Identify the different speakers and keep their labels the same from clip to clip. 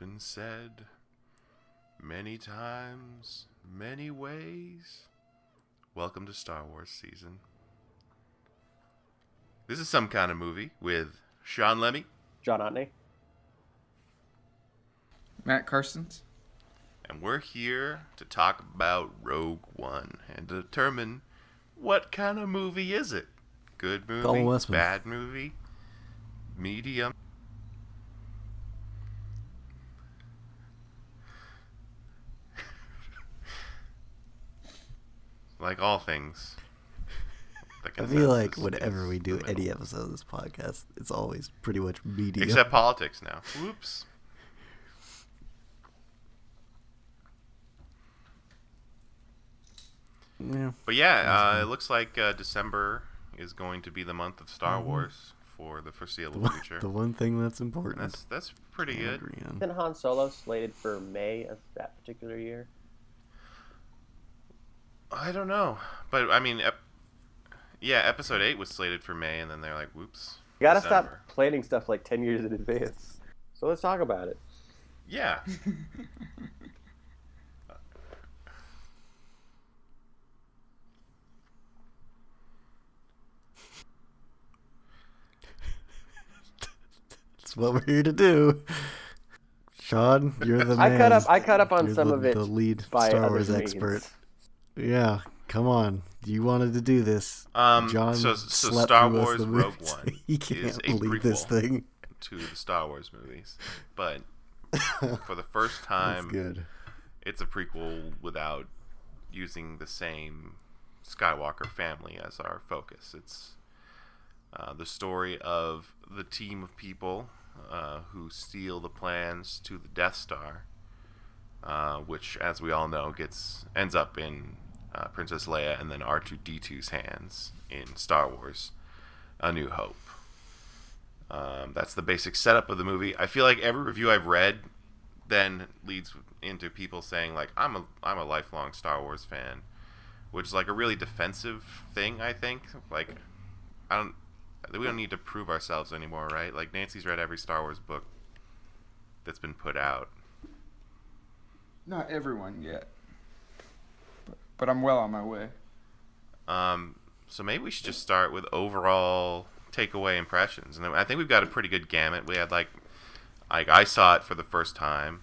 Speaker 1: Although it's been said many times, many ways, welcome to Star Wars season. This is some kind of movie with Sean Lemmy,
Speaker 2: John Otney.
Speaker 3: Matt Carstens.
Speaker 1: and we're here to talk about Rogue One and determine what kind of movie is it? Good movie,
Speaker 4: Westman.
Speaker 1: bad movie, medium. Like all things.
Speaker 4: I feel like
Speaker 1: consensus
Speaker 4: whenever we do any episode of this podcast, it's always pretty much medium.
Speaker 1: Except politics now. Whoops.
Speaker 4: yeah.
Speaker 1: But yeah, uh, it looks like uh, December is going to be the month of Star Wars for the foreseeable future.
Speaker 4: Mm-hmm. the one thing that's important.
Speaker 1: That's that's pretty
Speaker 4: I'll
Speaker 1: good.
Speaker 4: agree on.
Speaker 2: Isn't Han Solo slated for May of that particular year?
Speaker 1: I don't know, but I mean, ep- yeah, Episode Eight was slated for May, and then they're like, "Whoops."
Speaker 2: You gotta
Speaker 1: December.
Speaker 2: stop planning stuff like 10 years in advance. So let's talk about it.
Speaker 1: Yeah.
Speaker 4: That's what we're here to do. Sean, you're the man.
Speaker 2: I
Speaker 4: man.
Speaker 2: cut up I cut up on
Speaker 4: You're
Speaker 2: some
Speaker 4: the,
Speaker 2: of it
Speaker 4: the lead
Speaker 2: by
Speaker 4: Star
Speaker 2: other
Speaker 4: Wars
Speaker 2: means.
Speaker 4: expert. Yeah, come on. You wanted to do this.
Speaker 1: Um,
Speaker 4: John
Speaker 1: so- so
Speaker 4: slept
Speaker 1: Star Wars
Speaker 4: the
Speaker 1: Rogue. One
Speaker 4: he can't
Speaker 1: a
Speaker 4: believe this thing.
Speaker 1: to the Star Wars movies, but for the first time,
Speaker 4: good.
Speaker 1: it's a prequel without using the same Skywalker family as our focus. It's uh, the story of the team of people uh, who steal the plans to the Death Star, uh, which, as we all know, gets ends up in uh, Princess Leia and then R2D2's hands in Star Wars: A New Hope. Um, that's the basic setup of the movie. I feel like every review I've read then leads into people saying like I'm a I'm a lifelong Star Wars fan, which is like a really defensive thing. I think like I don't we don't need to prove ourselves anymore, right? Like Nancy's read every Star Wars book that's been put out.
Speaker 3: Not everyone yet, but, but I'm well on my way.
Speaker 1: Um, so maybe we should just start with overall takeaway impressions, and I think we've got a pretty good gamut. We had like, like I saw it for the first time,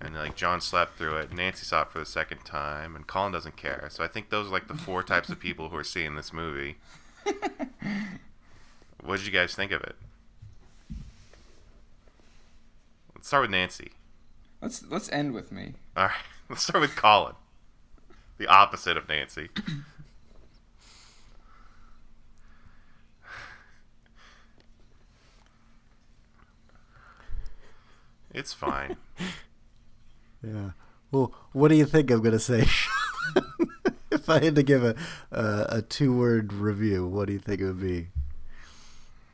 Speaker 1: and like John slept through it. Nancy saw it for the second time, and Colin doesn't care. So I think those are like the four types of people who are seeing this movie. what did you guys think of it? Let's start with Nancy.
Speaker 3: Let's let's end with me.
Speaker 1: All right, let's start with Colin, the opposite of Nancy. It's fine.
Speaker 4: Yeah. Well, what do you think I'm gonna say? if I had to give a a, a two word review, what do you think it would be?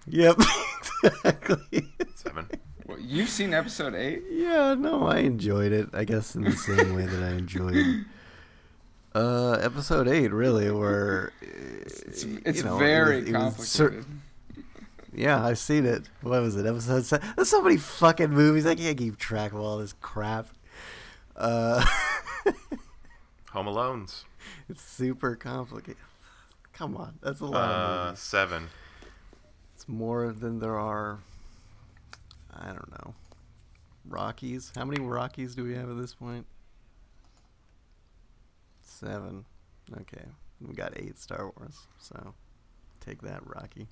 Speaker 4: Yep, exactly.
Speaker 1: Seven.
Speaker 3: Well, you've seen episode eight.
Speaker 4: Yeah, no, I enjoyed it. I guess in the same way that I enjoyed uh, episode eight, really, where
Speaker 3: It's it's
Speaker 4: you know, it
Speaker 3: very
Speaker 4: was- it was cer-
Speaker 3: complicated.
Speaker 4: yeah, I've seen it. What was it? Episode seven. There's so many fucking movies. I can't keep track of all this crap. Uh,
Speaker 1: Home Alone's.
Speaker 4: it's super complicated. Come on, that's a lot
Speaker 1: Uh,
Speaker 4: of movies.
Speaker 1: seven.
Speaker 4: It's more than there are. I don't know. Rockies. How many Rockies do we have at this point? Seven. Okay, we got eight Star Wars. So, take that, Rocky.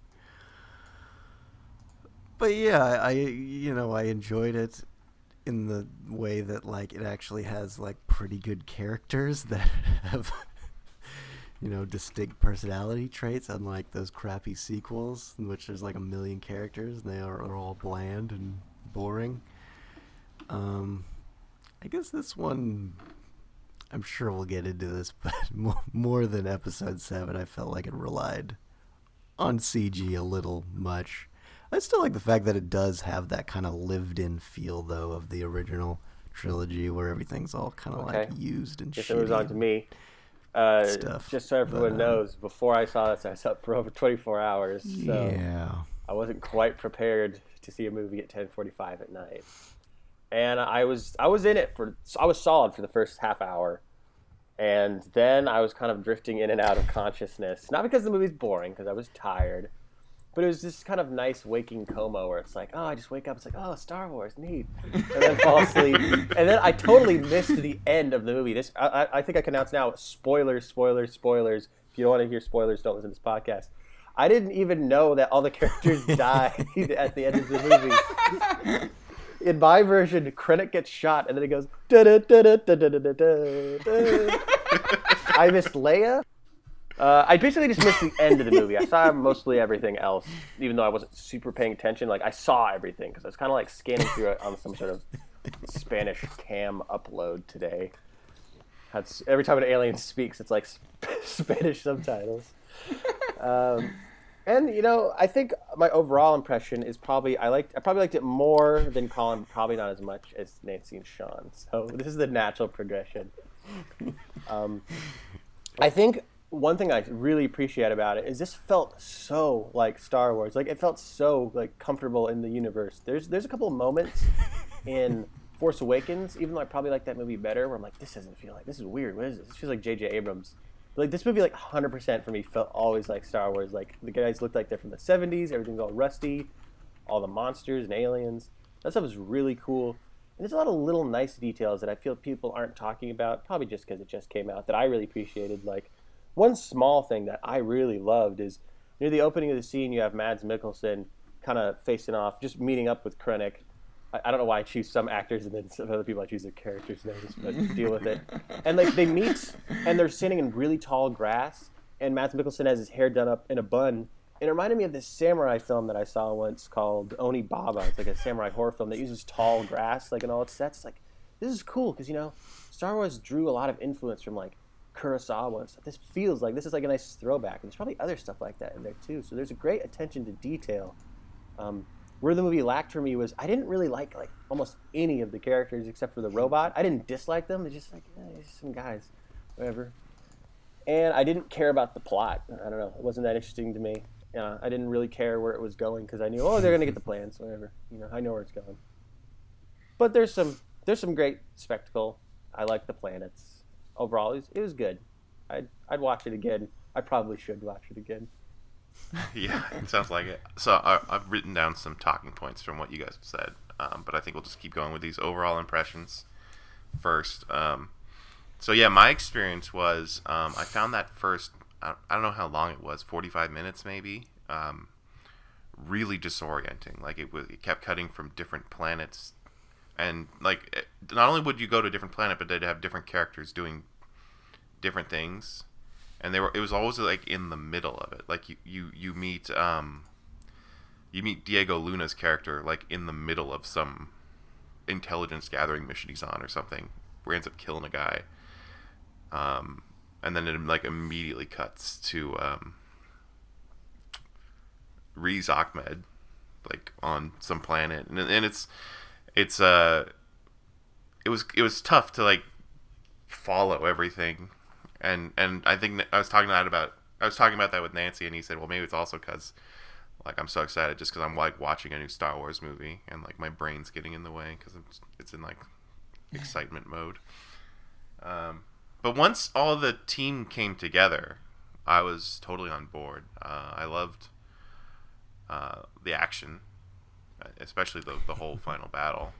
Speaker 4: But yeah, I you know I enjoyed it in the way that like it actually has like pretty good characters that have you know distinct personality traits unlike those crappy sequels in which there's like a million characters and they are, are all bland and boring. Um i guess this one i'm sure we'll get into this but more, more than episode 7 i felt like it relied on cg a little much. I still like the fact that it does have that kind of lived in feel though of the original trilogy where everything's all kind of like used and
Speaker 2: Guess it was on to me. Uh,
Speaker 4: stuff,
Speaker 2: just so everyone
Speaker 4: but, uh,
Speaker 2: knows, before I saw this, I was up for over 24 hours. So
Speaker 4: Yeah.
Speaker 2: I wasn't quite prepared to see a movie at 10:45 at night, and I was I was in it for I was solid for the first half hour, and then I was kind of drifting in and out of consciousness. Not because the movie's boring, because I was tired, but it was just kind of nice waking coma where it's like, oh, I just wake up, it's like, oh, Star Wars, neat, and then fall asleep, and then I totally missed the end of the movie. This I, I think I can announce now: spoilers, spoilers, spoilers. If you don't want to hear spoilers, don't listen to this podcast. I didn't even know that all the characters died at the end of the movie. In my version, Krennic gets shot, and then it goes. I missed Leia. Uh, I basically just missed the end of the movie. I saw mostly everything else, even though I wasn't super paying attention. Like I saw everything because I was kind of like scanning through it on some sort of Spanish cam upload today. Had s- every time an alien speaks, it's like sp- Spanish subtitles. Um, and you know, I think my overall impression is probably I liked I probably liked it more than Colin, probably not as much as Nancy and Sean. So this is the natural progression. Um, I think one thing I really appreciate about it is this felt so like Star Wars. Like it felt so like comfortable in the universe. There's there's a couple of moments in Force Awakens, even though I probably like that movie better, where I'm like, this doesn't feel like this is weird. What is this? This feels like J.J. Abrams. But, like this movie, like 100% for me felt always like Star Wars. Like the guys looked like they're from the 70s. Everything's all rusty. All the monsters and aliens. That stuff is really cool. And there's a lot of little nice details that I feel people aren't talking about, probably just because it just came out, that I really appreciated. Like, one small thing that I really loved is near the opening of the scene, you have Mads Mikkelsen kind of facing off, just meeting up with Krennic. I, I don't know why I choose some actors and then some other people I choose their characters' names, but deal with it. And like they meet, and they're standing in really tall grass, and Mads Mikkelsen has his hair done up in a bun. And it reminded me of this samurai film that I saw once called Onibaba. It's like a samurai horror film that uses tall grass like in all its sets. Like this is cool because you know Star Wars drew a lot of influence from like Kurosawa and stuff. This feels like this is like a nice throwback, and there's probably other stuff like that in there too. So there's a great attention to detail. Um, where the movie lacked for me was I didn't really like like almost any of the characters except for the robot. I didn't dislike them. They're just like eh, they're just some guys, whatever. And I didn't care about the plot. I don't know. It wasn't that interesting to me. Uh, I didn't really care where it was going because I knew oh they're gonna get the plans, whatever. You know I know where it's going. But there's some there's some great spectacle. I like the planets. Overall, it was, it was good. I'd I'd watch it again. I probably should watch it again.
Speaker 1: yeah, it sounds like it. So I, I've written down some talking points from what you guys have said, um, but I think we'll just keep going with these overall impressions first. Um, so yeah, my experience was um, I found that first. I, I don't know how long it was, forty-five minutes maybe. Um, really disorienting. Like it was, it kept cutting from different planets, and like not only would you go to a different planet, but they'd have different characters doing different things. And they were it was always like in the middle of it. Like you you you meet um you meet diego luna's character like in the middle of some intelligence gathering mission he's on or something where he ends up killing a guy. Um and then it like immediately cuts to um Riz Ahmed like on some planet. And, and it's it's uh it was it was tough to like follow everything and and I think I was talking that about I was talking about that with Nancy, and he said, well, maybe it's also because like I'm so excited just because I'm like watching a new Star Wars movie, and like my brain's getting in the way because it's in like excitement mode. Um, but once all the team came together, I was totally on board. Uh, I loved uh, the action, especially the the whole final battle.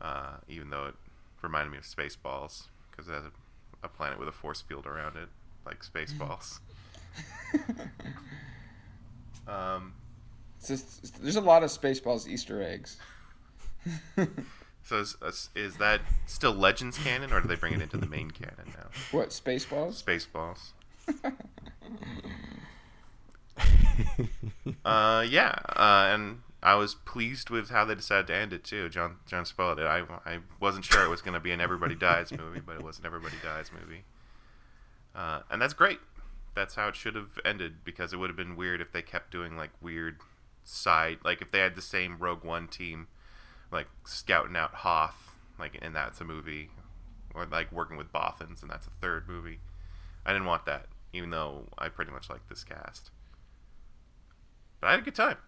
Speaker 1: Uh, even though it reminded me of Spaceballs because it has a a planet with a force field around it, like Spaceballs. um,
Speaker 3: there's a lot of Spaceballs Easter eggs.
Speaker 1: so is, is- is that still Legends canon, or do they bring it into the main canon now?
Speaker 3: What Spaceballs?
Speaker 1: Spaceballs. Uh, yeah, uh, and I was pleased with how they decided to end it too. John John spoiled it. I, I wasn't sure it was going to be an Everybody Dies movie, but it was an Everybody Dies movie, uh, and that's great. That's how it should have ended because it would have been weird if they kept doing like weird side, like if they had the same Rogue One team, like scouting out Hoth, like and that's a movie, or like working with Bothans and that's a third movie. I didn't want that, even though I pretty much like this cast. But I had a good time.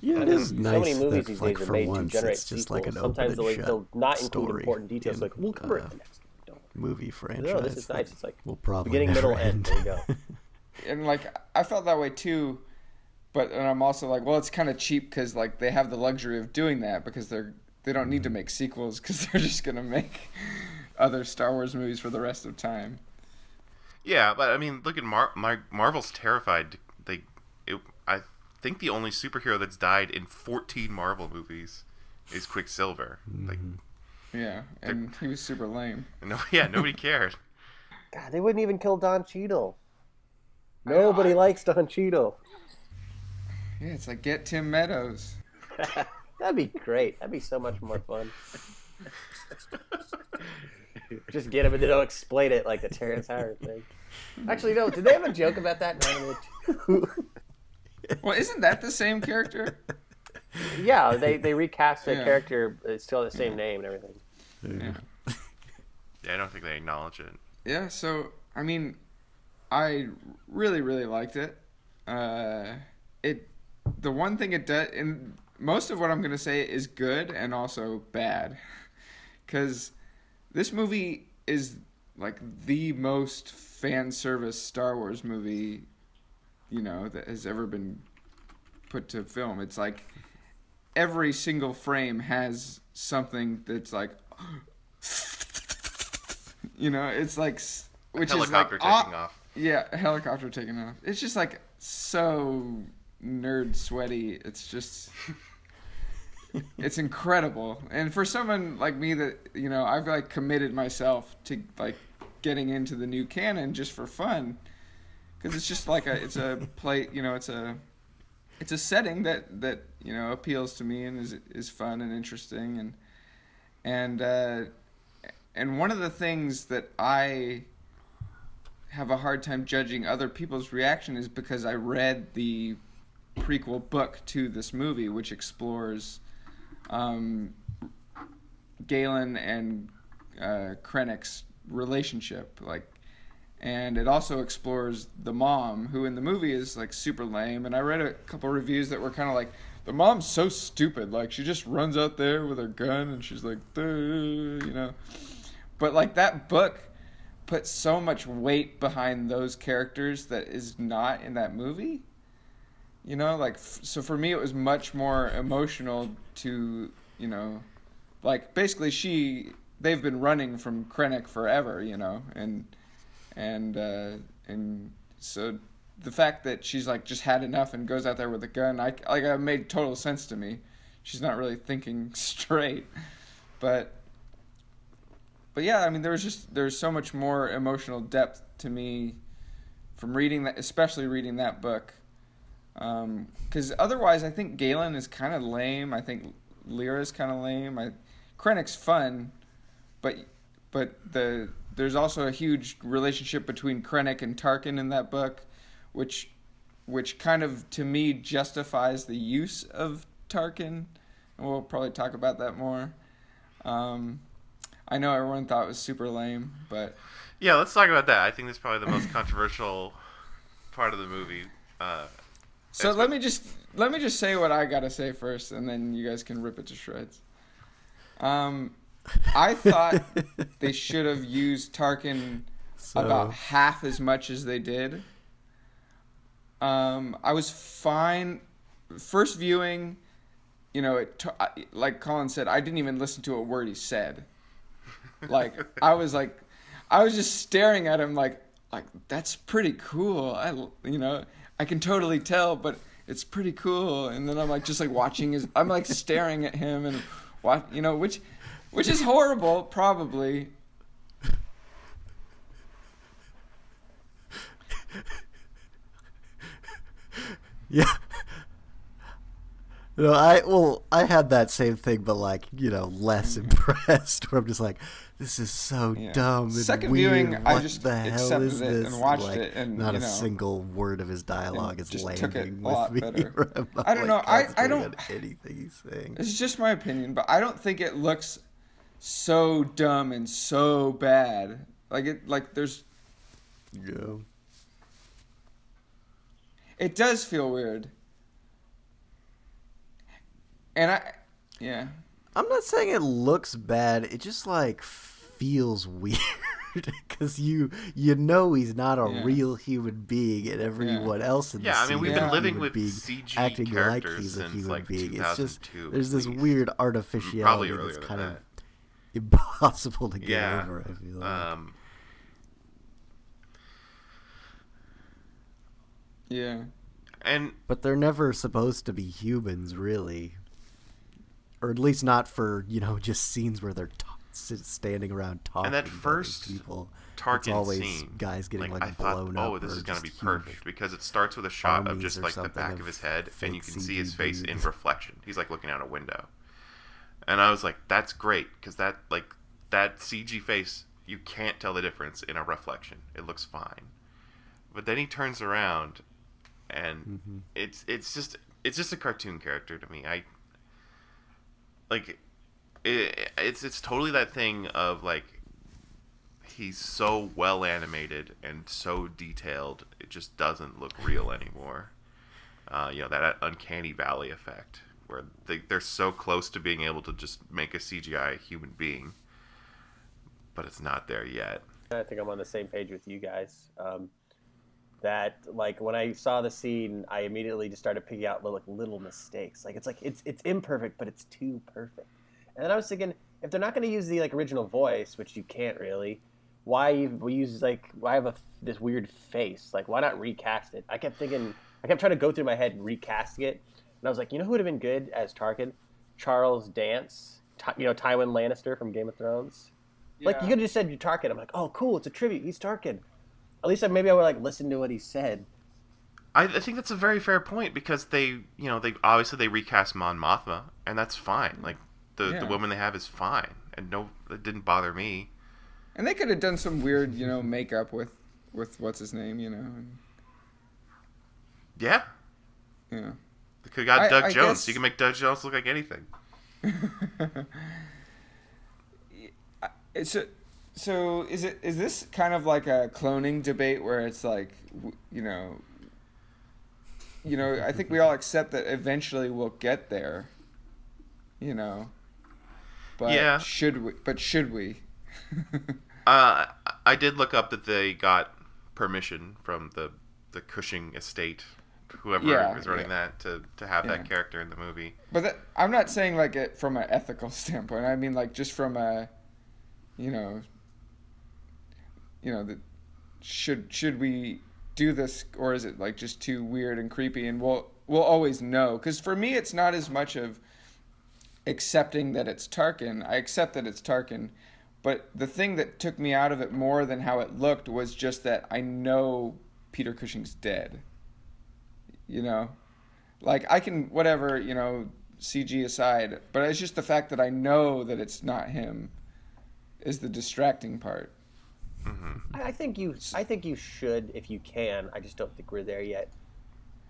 Speaker 4: Yeah, it is
Speaker 2: so
Speaker 4: nice.
Speaker 2: many movies
Speaker 4: that,
Speaker 2: these
Speaker 4: like,
Speaker 2: days are
Speaker 4: for
Speaker 2: made to generate
Speaker 4: it's just
Speaker 2: sequels.
Speaker 4: like an
Speaker 2: Sometimes they'll,
Speaker 4: and
Speaker 2: they'll
Speaker 4: shut
Speaker 2: not include important details.
Speaker 4: in,
Speaker 2: Like we'll cover it
Speaker 4: uh,
Speaker 2: in the next. Don't.
Speaker 4: movie franchise.
Speaker 2: No, this is nice. It's like
Speaker 4: will probably
Speaker 2: beginning,
Speaker 4: never
Speaker 2: middle, end. There you go.
Speaker 3: and like I felt that way too, but and I'm also like, well, it's kind of cheap because like they have the luxury of doing that because they're they don't need to make sequels because they're just gonna make other Star Wars movies for the rest of time.
Speaker 1: Yeah, but I mean, look at Mar- Mar- Marvel's terrified. They, it, I think the only superhero that's died in 14 Marvel movies is Quicksilver. Like,
Speaker 3: Yeah, and he was super lame.
Speaker 1: no, yeah, nobody cared.
Speaker 2: God, they wouldn't even kill Don Cheadle. Nobody
Speaker 3: I-
Speaker 2: likes Don Cheadle.
Speaker 3: Yeah, it's like get Tim Meadows.
Speaker 2: That'd be great. That'd be so much more fun. Just get him and then they'll explain it like the Terrence Howard thing. Actually, no. Did they have a joke about that? in Iron Man 2?
Speaker 3: Well, isn't that the same character?
Speaker 2: yeah, they they recast the
Speaker 3: Yeah.
Speaker 2: character. It's still the same name and everything.
Speaker 3: Yeah.
Speaker 1: Yeah, I don't think they acknowledge it.
Speaker 3: Yeah, so I mean, I really really liked it. Uh, it the one thing it does, and most of what I'm gonna say is good and also bad, because this movie is like the most fan service Star Wars movie, you know, that has ever been put to film. It's like every single frame has something that's like you know it's like which
Speaker 1: Helicopter
Speaker 3: is like
Speaker 1: taking off.
Speaker 3: yeah helicopter taking off it's just like so nerd sweaty it's just it's incredible and for someone like me that you know i've like committed myself to like getting into the new canon just for fun because it's just like a it's a play you know it's a it's a setting that that you know appeals to me and is is fun and interesting and and uh, and one of the things that I have a hard time judging other people's reaction is because I read the prequel book to this movie, which explores um, Galen and uh, Krennic's relationship, like, and it also explores the mom, who in the movie is like super lame. And I read a couple reviews that were kind of like, the mom's so stupid, like she just runs out there with her gun and she's like, you know. But like that book put so much weight behind those characters that is not in that movie. You know, like f- so for me it was much more emotional to, you know, like basically she they've been running from Krennic forever, you know, and and uh and so the fact that she's like just had enough and goes out there with a gun, I like it made total sense to me. She's not really thinking straight. But but yeah, I mean, there was just there's so much more emotional depth to me from reading that, especially reading that book. Because otherwise, I think Galen is kind of lame. I think Lyra's kind of lame. I, Krennic's fun, but but the there's also a huge relationship between Krennic and Tarkin in that book, which which kind of to me justifies the use of Tarkin. And we'll probably talk about that more. Um, I know everyone thought it was super lame, but
Speaker 1: Yeah, let's talk about that. I think that's probably the most controversial part of the movie. Uh,
Speaker 3: so let me just let me just say what I gotta say first, and then you guys can rip it to shreds. Um, I thought they should have used Tarkin
Speaker 4: So,
Speaker 3: about half as much as they did. Um, I was fine. First viewing, you know, it t- I- like Colin said, I didn't even listen to a word he said. Like I was like, I was just staring at him like, like that's pretty cool. I, you know, I can totally tell, but it's pretty cool. And then I'm like, just like watching his, I'm like staring at him and what, you know, which, which is horrible, probably.
Speaker 4: yeah. No, I well, I had that same thing, but like you know, less mm. impressed. Where I'm just like, this is so
Speaker 3: Yeah.
Speaker 4: dumb. And
Speaker 3: Second
Speaker 4: weird.
Speaker 3: viewing, I
Speaker 4: What
Speaker 3: just
Speaker 4: the hell
Speaker 3: accepted
Speaker 4: is
Speaker 3: it and
Speaker 4: this?
Speaker 3: watched
Speaker 4: Like,
Speaker 3: it and,
Speaker 4: not
Speaker 3: you
Speaker 4: a single word of his dialogue is landing
Speaker 3: took it a
Speaker 4: with me. I'm
Speaker 3: don't
Speaker 4: like,
Speaker 3: know, I- I don't-
Speaker 4: on anything he's saying.
Speaker 3: It's just my opinion, but I don't think it looks so dumb and so bad. Like it, like there's,
Speaker 4: Yeah.
Speaker 3: it does feel weird. and I, yeah,
Speaker 4: I'm not saying it looks bad. It just like feels weird because you you know he's not a
Speaker 3: Yeah.
Speaker 4: real human being, and everyone else in the
Speaker 1: Yeah, I mean, we've
Speaker 3: been
Speaker 1: living with
Speaker 4: being,
Speaker 1: CG
Speaker 4: acting like
Speaker 1: characters
Speaker 4: he's a
Speaker 1: since,
Speaker 4: human
Speaker 1: like,
Speaker 4: being. It's just
Speaker 1: 2002
Speaker 4: there's this
Speaker 1: least.
Speaker 4: weird
Speaker 1: mm,
Speaker 4: artificiality that's
Speaker 1: than
Speaker 4: kind of
Speaker 1: that.
Speaker 4: impossible to get
Speaker 1: Yeah.
Speaker 4: over. I feel like.
Speaker 1: Um,
Speaker 3: yeah.
Speaker 1: and
Speaker 4: But they're never supposed to be humans, really. Or at least not for, you know, just scenes where they're ta- sit- standing around talking And that
Speaker 1: first
Speaker 4: people. it's
Speaker 1: Tarkin
Speaker 4: always
Speaker 1: scene,
Speaker 4: guys getting, like,
Speaker 1: I thought,
Speaker 4: blown
Speaker 1: oh,
Speaker 4: up
Speaker 1: this is gonna be
Speaker 4: just huge
Speaker 1: perfect because it starts with a shot of just like the back
Speaker 4: of
Speaker 1: of his head, and you
Speaker 4: fake
Speaker 1: can see his
Speaker 4: CG
Speaker 1: face in reflection. He's like looking out a window, and I was like, that's great because that like that CG face, you can't tell the difference in a reflection. It looks fine, but then he turns around, and
Speaker 4: Mm-hmm.
Speaker 1: it's it's just it's just a cartoon character to me. I like it, it's it's totally that thing of like he's so well animated and so detailed it just doesn't look real anymore uh, you know that uncanny valley effect where they, they're so close to being able to just make a cgi human being but it's not there yet
Speaker 2: I think I'm on the same page with you guys. Um, that like when I saw the scene, I immediately just started picking out little, like, little mistakes. Like it's like it's it's imperfect, but it's too perfect. And then I was thinking, if they're not going to use the like original voice, which you can't really, why we use like why have a, this weird face? Like why not recast it? I kept thinking, I kept trying to go through my head recasting it, and I was like, you know who would have been good as Tarkin? Charles Dance, Ty, you know Tywin Lannister from Game of Thrones. Like you
Speaker 3: Yeah.
Speaker 2: could have just said you're Tarkin. I'm like, oh, cool, it's a tribute. He's Tarkin. At least I, maybe I would like listen to what he said.
Speaker 1: I, I think that's a very fair point because they you know they obviously they recast mon mothma and that's fine like the,
Speaker 3: Yeah.
Speaker 1: the woman they have is fine and no it didn't bother me
Speaker 3: And they could have done some weird, you know, makeup with with what's his name, you know. And,
Speaker 1: yeah
Speaker 3: yeah.
Speaker 1: They could have got
Speaker 3: I-
Speaker 1: doug
Speaker 3: I
Speaker 1: jones.
Speaker 3: guess-
Speaker 1: you can make doug jones look like anything.
Speaker 3: It's a, so is it is this kind of like a cloning debate where it's like you know you know I think we all accept that eventually we'll get there you know? But
Speaker 1: Yeah.
Speaker 3: should we but should we?
Speaker 1: Uh, I did look up that they got permission from the the Cushing estate, whoever
Speaker 3: Yeah,
Speaker 1: is running
Speaker 3: yeah.
Speaker 1: that, to, to have
Speaker 3: Yeah.
Speaker 1: that character in the movie.
Speaker 3: but that, I'm not saying like it from an ethical standpoint I mean like just from a you know you know that should should we do this or is it like just too weird and creepy and we'll we'll always know because for me it's not as much of accepting that it's Tarkin I accept that it's Tarkin but the thing that took me out of it more than how it looked was just that I know Peter Cushing's dead you know like I can whatever you know CG aside but it's just the fact that I know that it's not him is the distracting part mm-hmm.
Speaker 2: I, I think you, I think you should if you can. I just don't think we're there yet.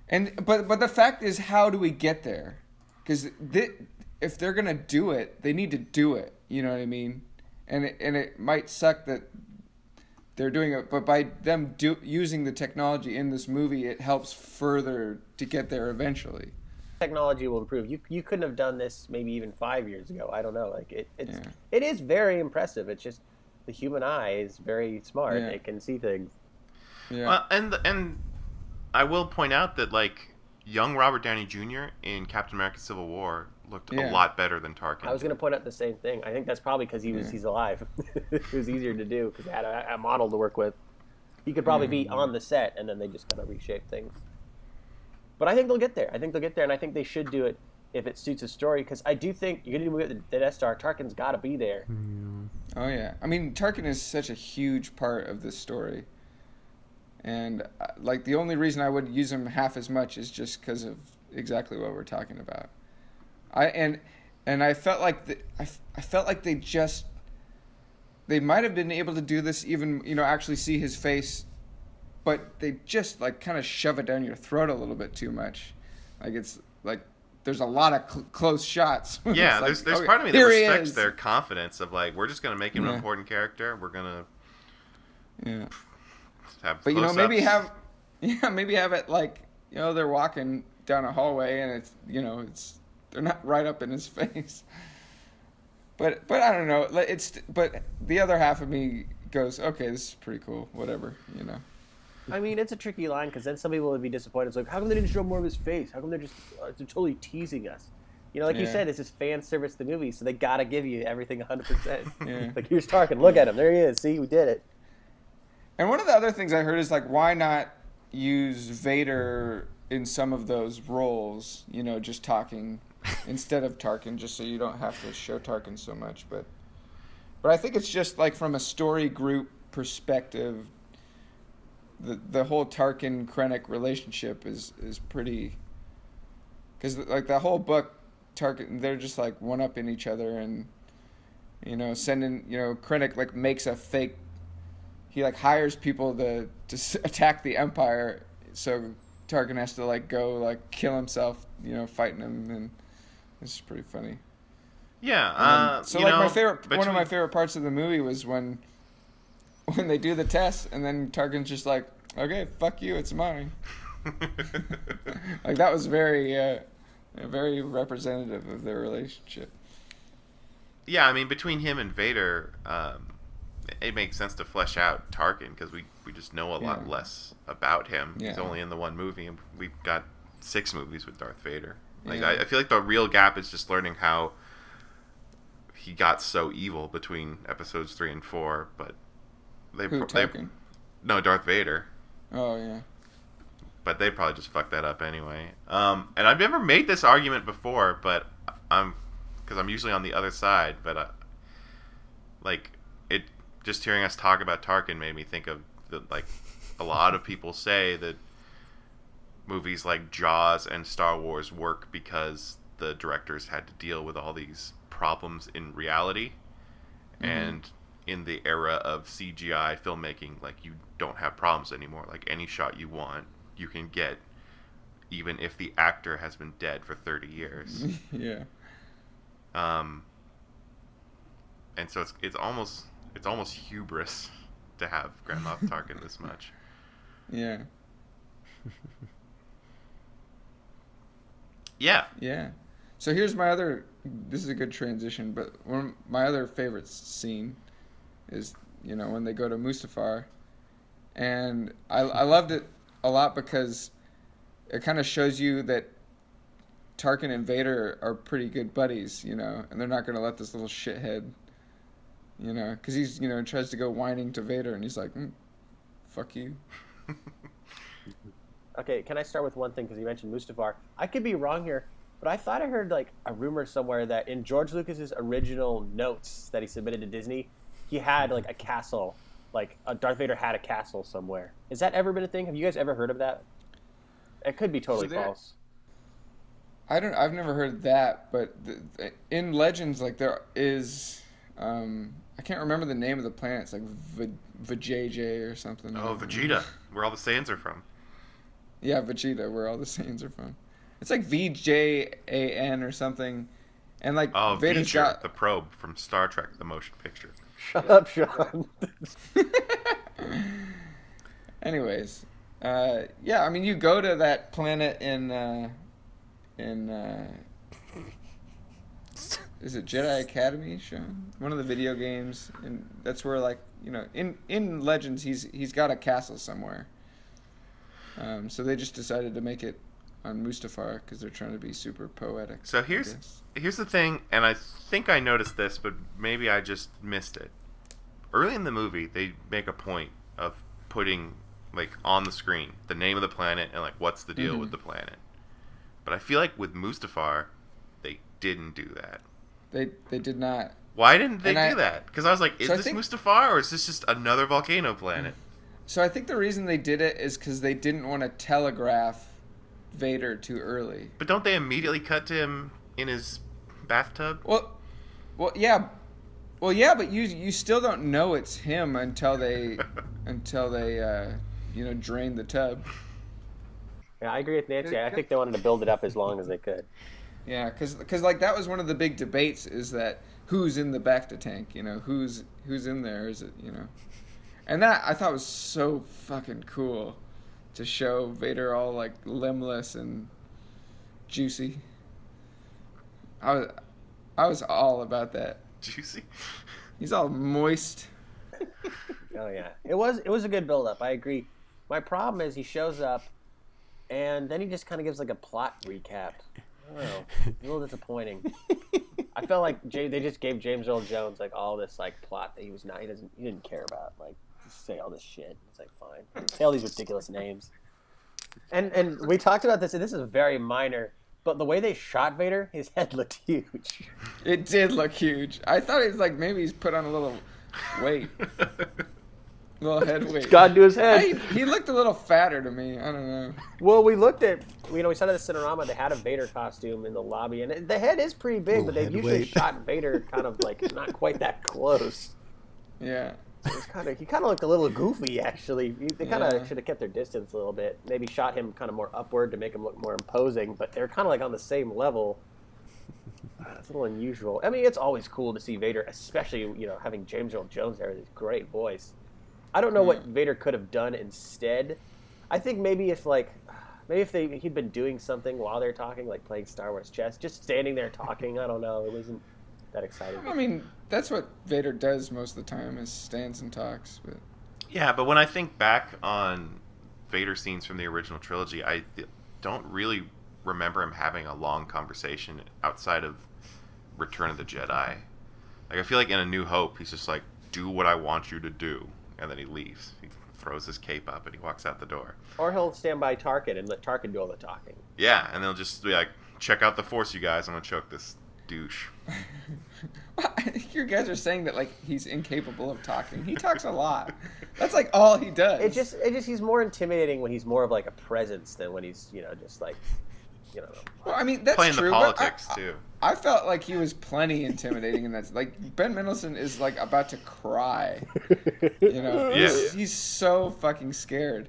Speaker 3: And but but the fact is, how do we get there? Because th- if they're gonna do it, they need to do it. You know what I mean? And it, and it might suck that they're doing it, but by them do, using the technology in this movie, it helps further to get there eventually.
Speaker 2: Technology will improve. You you couldn't have done this maybe even five years ago. I don't know. Like it, it's
Speaker 3: Yeah.
Speaker 2: it is very impressive. It's just the human eye is very smart.
Speaker 3: Yeah.
Speaker 2: It can see things.
Speaker 3: Yeah.
Speaker 1: Well, and and I will point out that like young Robert Downey Jr. in Captain America: Civil War looked
Speaker 3: Yeah.
Speaker 1: a lot better than Tarkin.
Speaker 2: I was going to point out the same thing. I think that's probably because he was
Speaker 3: Yeah.
Speaker 2: he's alive. it was easier to do because they had a, a model to work with. He could probably be on the set, and then they just kind of reshape things. But I think they'll get there. I think they'll get there, and I think they should do it if it suits the story. Because I do think you're going to do a the Death Star. Tarkin's got to be there.
Speaker 3: Oh yeah, I mean Tarkin is such a huge part of this story, and uh, like the only reason I would use him half as much is just because of exactly what we're talking about. I and and I felt like the, I, I felt like they just they might have been able to do this even you know actually see his face, but they just like kind of shove it down your throat a little bit too much, like it's like. There's a lot of cl- close shots.
Speaker 1: Yeah,
Speaker 3: like,
Speaker 1: there's there's
Speaker 3: okay,
Speaker 1: part of me that respects their confidence of like we're just gonna make him an important character. We're gonna
Speaker 3: Yeah.
Speaker 1: have.
Speaker 3: But you know, maybe have yeah, maybe have it like you know they're walking down a hallway and it's you know it's they're not right up in his face. But but I don't know. It's but the other half of me goes, okay, this is pretty cool. Whatever, you know.
Speaker 2: I mean, it's a tricky line because then some people would be disappointed. It's like, how come they didn't show more of his face? How come they're just uh, they're totally teasing us? You know, like you said, it's just fan service to the movie, so they gotta give you everything 100. percent
Speaker 3: Yeah.
Speaker 2: Like here's Tarkin, look at him, there he is. See, we did it.
Speaker 3: And one of the other things I heard is like, why not use Vader in some of those roles? You know, just talking instead of Tarkin, just so you don't have to show Tarkin so much. But, but I think it's just like from a story group perspective, the the whole Tarkin Krennic relationship is is pretty. Because like the whole book, Tarkin, they're just like one up in each other and. You know, sending you know Krennic like makes a fake he like hires people to to attack the empire so tarkin has to like go like kill himself you know fighting him and it's pretty funny
Speaker 1: Yeah. Uh,
Speaker 3: then- so like my
Speaker 1: know,
Speaker 3: favorite one of my favorite parts of the movie was when when they do the test and then tarkin's just like okay fuck you it's mine like that was very uh very representative of their relationship
Speaker 1: yeah, I mean, between him and Vader, um, it makes sense to flesh out Tarkin because we, we just know a lot less about him. He's only in the one movie, and we've got six movies with Darth Vader. Like
Speaker 3: Yeah.
Speaker 1: I, I feel like the real gap is just learning how he got so evil between episodes three and four. But they
Speaker 3: Who,
Speaker 1: pro- they no Darth Vader.
Speaker 3: oh yeah
Speaker 1: but they probably just fucked that up anyway. Um, and I've never made this argument before, but I'm because I'm usually on the other side. But uh, like it, just hearing us talk about Tarkin made me think of the, like a lot of people say that movies like Jaws and Star Wars work because the directors had to deal with all these problems in reality, and in the era of CGI filmmaking, like you don't have problems anymore. Like any shot you want, you can get, even if the actor has been dead for thirty years.
Speaker 3: yeah
Speaker 1: Um, and so it's it's almost it's almost hubris to have Grand Moff Tarkin this much.
Speaker 3: yeah
Speaker 1: Yeah.
Speaker 3: Yeah. So here's my other. This is a good transition, but one of my other favorite scene is you know when they go to Mustafar, and I I loved it a lot because it kind of shows you that Tarkin and Vader are pretty good buddies, you know, and they're not gonna let this little shithead, you know, because he's you know tries to go whining to Vader, and he's like, mm, "Fuck you."
Speaker 2: Okay, can I start with one thing because you mentioned Mustafar? I could be wrong here, but I thought I heard like a rumor somewhere that in George Lucas's original notes that he submitted to Disney, he had like a castle, like uh, Darth Vader had a castle somewhere. Has that ever been a thing? Have you guys ever heard of that? It could be totally
Speaker 3: there-
Speaker 2: false.
Speaker 3: I don't. I've never heard that, but the, the, in Legends, like there is, um, I can't remember the name of the planet. It's like v- Vajayjay or something.
Speaker 1: Oh, Vegeta, where all the Saiyans are from.
Speaker 3: Yeah, Vegeta, where all the Saiyans are from. It's like V J A N or something, and like
Speaker 1: Oh,
Speaker 3: Vader's
Speaker 1: V'ger,
Speaker 3: got
Speaker 1: the probe from Star Trek: The Motion Picture.
Speaker 2: Shut up, Sean.
Speaker 3: Anyways, uh, yeah, I mean, you go to that planet in uh, in uh, is it Jedi Academy, Sean? One of the video games, and that's where like you know in in Legends he's he's got a castle somewhere. Um, so they just decided to make it on Mustafar because they're trying to be super poetic.
Speaker 1: So here's here's the thing, and I think I noticed this, but maybe I just missed it. Early in the movie, they make a point of putting like on the screen the name of the planet and like what's the deal
Speaker 3: Mhm.
Speaker 1: with the planet. But I feel like with Mustafar, they didn't do that.
Speaker 3: they they did not.
Speaker 1: Why didn't they
Speaker 3: And
Speaker 1: do
Speaker 3: I-
Speaker 1: that? Because I was like, is
Speaker 3: So
Speaker 1: this
Speaker 3: think-
Speaker 1: Mustafar or is this just another volcano planet?
Speaker 3: So I think the reason they did it is because they didn't want to telegraph Vader too early.
Speaker 1: But don't they immediately cut to him in his bathtub?
Speaker 3: Well, well, yeah, well, yeah, but you you still don't know it's him until they until they uh, you know drain the tub.
Speaker 2: yeah, I agree with Nancy. I think they wanted to build it up as long as they could.
Speaker 3: Yeah, because cause, like that was one of the big debates is that who's in the Bacta tank? You know, who's who's in there? Is it you know? And that I thought was so fucking cool to show Vader all like limbless and juicy. I was, I was all about that.
Speaker 1: Juicy.
Speaker 3: He's all moist.
Speaker 2: Oh yeah, it was it was a good build up. I agree. My problem is he shows up, and then he just kind of gives like a plot recap. I don't know, a little disappointing. I felt like Jay, they just gave James Earl Jones like all this like plot that he was not he doesn't he didn't care about. Like just say all this shit. It's like fine, say all these ridiculous names. And and we talked about this. And this is very minor, but the way they shot Vader, his head looked huge.
Speaker 3: It did look huge. I thought it was like maybe he's put on a little weight, little head weight.
Speaker 2: God to his
Speaker 3: I,
Speaker 2: head.
Speaker 3: he looked a little fatter to me. I don't know.
Speaker 2: Well, we looked at, you know, we saw at the Cinerama, they had a Vader costume in the lobby, and it, the head is pretty big,
Speaker 4: Little
Speaker 2: but they've usually
Speaker 4: weight.
Speaker 2: shot Vader kind of like not quite that close.
Speaker 3: Yeah.
Speaker 2: Kind of, he kind of looked a little goofy, actually. They kind of
Speaker 3: Yeah.
Speaker 2: should have kept their distance a little bit. Maybe shot him kind of more upward to make him look more imposing, but they're kind of like on the same level. Uh, It's a little unusual. I mean, it's always cool to see Vader, especially you know having James Earl Jones there with his great voice. I don't know what Vader could have done instead. I think maybe if like maybe if they he'd been doing something while they're talking, like playing Star Wars chess, just standing there talking. I don't know. It wasn't that exciting.
Speaker 3: I mean, that's what Vader does most of the time is stands and talks. But
Speaker 1: Yeah, but when I think back on Vader scenes from the original trilogy, I don't really remember him having a long conversation outside of Return of the Jedi. Like I feel like in A New Hope, he's just like, "Do what I want you to do," and then he leaves. He throws his cape up and he walks out the door.
Speaker 2: Or he'll stand by Tarkin and let Tarkin do all the talking.
Speaker 1: Yeah, and they'll just be like, "Check out the Force, you guys. I'm gonna choke this douche."
Speaker 3: I think you guys are saying that like he's incapable of talking. He talks a lot. That's like all he does.
Speaker 2: It just, it just, he's more intimidating when he's more of like a presence than when he's, you know, just like, you know.
Speaker 3: Well, I mean, that's
Speaker 1: Playing
Speaker 3: true.
Speaker 1: the politics
Speaker 3: I,
Speaker 1: too.
Speaker 3: I felt like he was plenty intimidating in that. Like Ben Mendelsohn is like about to cry. You know,
Speaker 1: Yeah.
Speaker 3: he's, he's so fucking scared,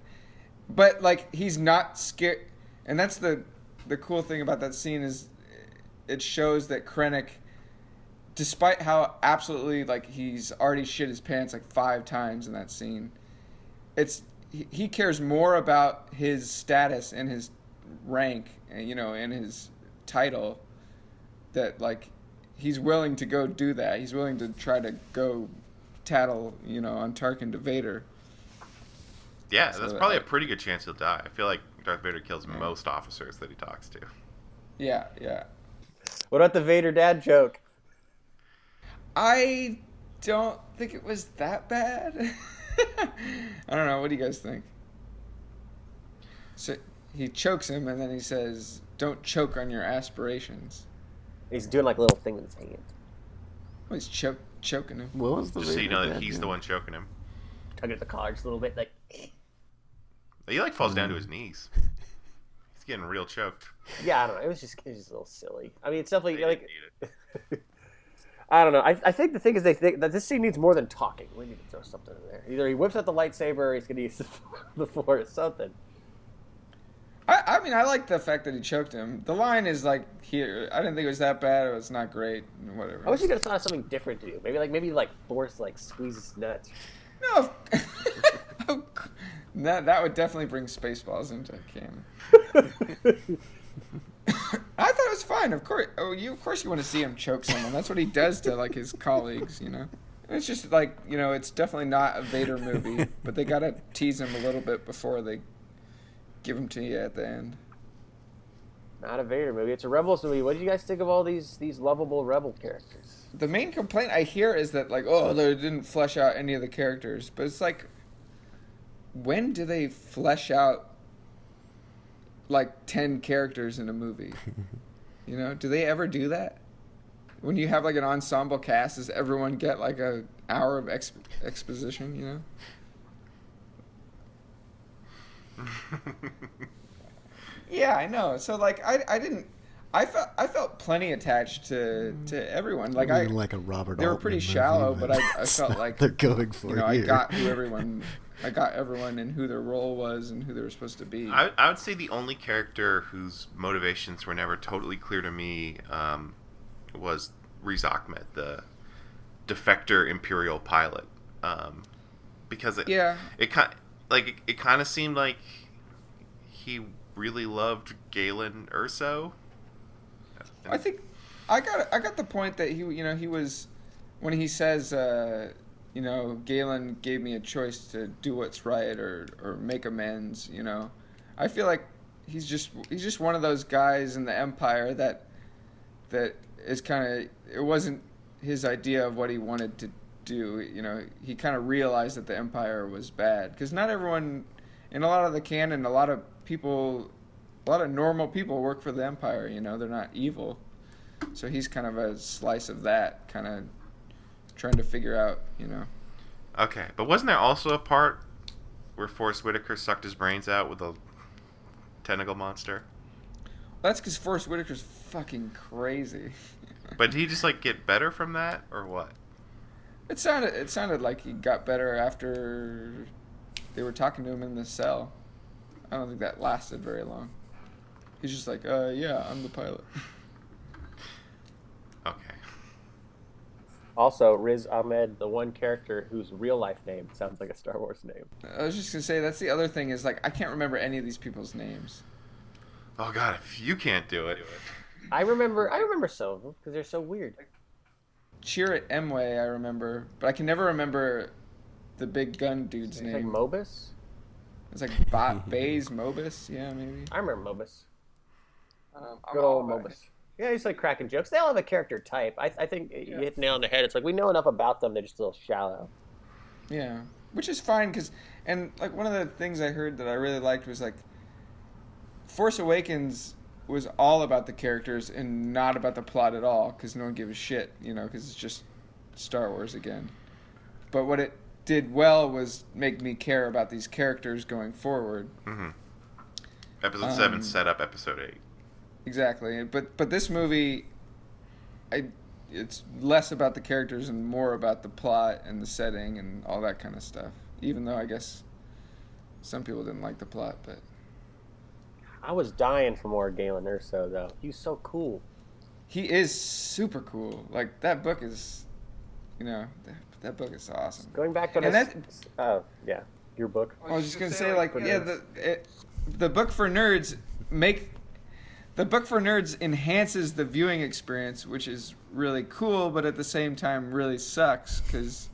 Speaker 3: but like he's not scared, and that's the the cool thing about that scene is it shows that Krennic, despite how absolutely like he's already shit his pants like five times in that scene, it's he, he cares more about his status and his rank, and you know, and his title that like he's willing to go do that. He's willing to try to go tattle, you know, on Tarkin to Vader.
Speaker 1: Yeah,
Speaker 3: So,
Speaker 1: that's probably a pretty good chance he'll die. I feel like Darth Vader kills most officers that he talks to.
Speaker 3: Yeah, yeah.
Speaker 2: What about the Vader dad joke?
Speaker 3: I don't think it was that bad. I don't know. What do you guys think? So he chokes him, and then he says, "Don't choke on your aspirations."
Speaker 2: He's doing like a little thing with his hand,
Speaker 3: Well, he's choke choking him.
Speaker 4: What was the
Speaker 1: Just so you know that
Speaker 4: dad
Speaker 1: he's the one choking him.
Speaker 2: tugging at the collar just a little bit, like.
Speaker 1: He like falls down to his knees. He's getting real choked.
Speaker 2: Yeah, I don't know. It was just, it was just a little silly. I mean, it's definitely
Speaker 1: They
Speaker 2: like.
Speaker 1: didn't need it.
Speaker 2: I don't know. I, I think the thing is they think that this scene needs more than talking. We need to throw something in there. Either he whips out the lightsaber or he's going to use the, the force, something.
Speaker 3: I, I mean, I like the fact that he choked him. The line is like here. I didn't think it was that bad. It was not great. Whatever.
Speaker 2: I wish he could have thought of something different to do. Maybe like maybe like force like squeezes nuts.
Speaker 3: No. of- that that would definitely bring Spaceballs into canon. I thought it was fine. Of course, oh, you of course you want to see him choke someone. That's what he does to like his colleagues. You know, it's just like you know, it's definitely not a Vader movie, but they gotta tease him a little bit before they give him to you at the end.
Speaker 2: Not a Vader movie. It's a Rebels movie. What do you guys think of all these these lovable Rebel characters?
Speaker 3: The main complaint I hear is that like, oh, they didn't flesh out any of the characters, but it's like, when do they flesh out like ten characters in a movie? you know, do they ever do that? When you have like an ensemble cast, does everyone get like a hour of exp- exposition? You know, yeah, I know. So like, I I didn't. I felt I felt plenty attached to mm. to everyone. Like I
Speaker 4: like a Robert.
Speaker 3: they were
Speaker 4: Altman
Speaker 3: pretty
Speaker 4: movie,
Speaker 3: shallow, but I- I felt like,
Speaker 4: they're going for
Speaker 3: you know, I got who everyone, I got everyone and who their role was and who they were supposed to be.
Speaker 1: I, I would say the only character whose motivations were never totally clear to me um, was Riz Ahmed, the defector Imperial pilot. Um, because it,
Speaker 3: yeah,
Speaker 1: it kind like it, it kind of seemed like he really loved Galen Erso.
Speaker 3: I think I got I got the point that he you know he was when he says uh, you know Galen gave me a choice to do what's right or or make amends. You know, I feel like he's just he's just one of those guys in the Empire that that is kind of it wasn't his idea of what he wanted to do. You know, he kind of realized that the Empire was bad because not everyone in a lot of the canon, a lot of people, a lot of normal people work for the Empire. You know, they're not evil. So he's kind of a slice of that, kind of trying to figure out, you know.
Speaker 1: Okay, but wasn't there also a part where Forrest Whitaker sucked his brains out with a tentacle monster?
Speaker 3: That's because Forrest Whitaker's fucking crazy.
Speaker 1: But did he just like get better from that, or what?
Speaker 3: It sounded it sounded like he got better after they were talking to him in the cell. I don't think that lasted very long. He's just like, uh, yeah, I'm the pilot.
Speaker 1: Okay.
Speaker 2: Also, Riz Ahmed, the one character whose real life name sounds like a Star Wars name.
Speaker 3: I was just gonna say that's the other thing is like I can't remember any of these people's names.
Speaker 1: Oh god, if you can't do it,
Speaker 2: I remember. I remember some of them because they're so weird.
Speaker 3: Chirrut Îmwe, I remember, but I can never remember the big gun dude's
Speaker 2: It's like
Speaker 3: name.
Speaker 2: Malbus.
Speaker 3: It's like ba- Baze Malbus, yeah, maybe.
Speaker 2: I remember Malbus.
Speaker 3: Um,
Speaker 2: Good old Malbus. Yeah, he's like cracking jokes. They all have a character type. I, I think you hit the nail on the head. It's like we know enough about them. They're just a little shallow.
Speaker 3: Yeah, which is fine because, and like one of the things I heard that I really liked was like, Force Awakens was all about the characters and not about the plot at all because no one gave a shit, you know, because it's just Star Wars again. But what it did well was make me care about these characters going forward.
Speaker 1: hmm Episode seven
Speaker 3: Um,
Speaker 1: set up episode eight.
Speaker 3: Exactly, but but this movie, I it's less about the characters and more about the plot and the setting and all that kind of stuff. Even though I guess some people didn't like the plot, but
Speaker 2: I was dying for more Galen Erso though. He was so cool.
Speaker 3: he is super cool. Like that book is, you know, that, that book is awesome.
Speaker 2: Going back to
Speaker 3: And
Speaker 2: this.
Speaker 3: that-
Speaker 2: Oh yeah, your book.
Speaker 3: I was just gonna say, like,
Speaker 2: for
Speaker 3: yeah, the it, the book for nerds make the book for nerds enhances the viewing experience, which is really cool, but at the same time really sucks because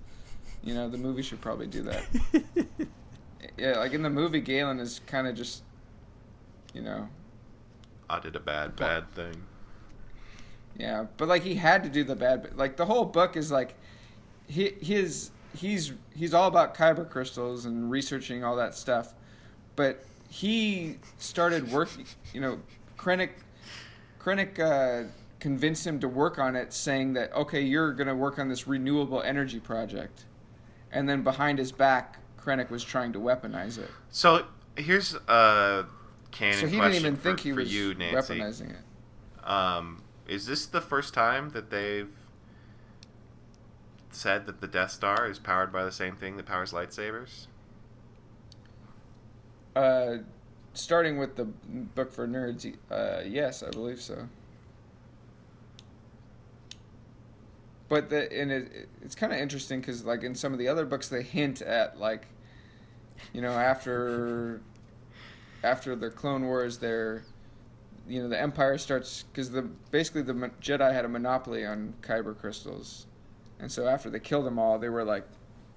Speaker 3: you know the movie should probably do that. yeah, like in the movie, Galen is kind of just, you know,
Speaker 1: I did a bad, bad thing.
Speaker 3: Yeah, but like he had to do the bad. bit. Like the whole book is like, he his he's he's all about kyber crystals and researching all that stuff, but he started working. You know, Krennic Krennic uh, convinced him to work on it, saying that okay, you're gonna work on this renewable energy project, and then behind his back, Krennic was trying to weaponize it.
Speaker 1: So here's a canon
Speaker 3: so he
Speaker 1: question
Speaker 3: didn't even
Speaker 1: for,
Speaker 3: think he was
Speaker 1: you, Nancy.
Speaker 3: weaponizing it.
Speaker 1: Um, is this the first time that they've said that the Death Star is powered by the same thing that powers lightsabers?
Speaker 3: Uh, starting with the book for nerds, uh, yes, I believe so. But the and it, it's kind of interesting because like in some of the other books they hint at like, you know, after after the Clone Wars, they're you know the Empire starts because the basically the Jedi had a monopoly on kyber crystals, and so after they killed them all, they were like,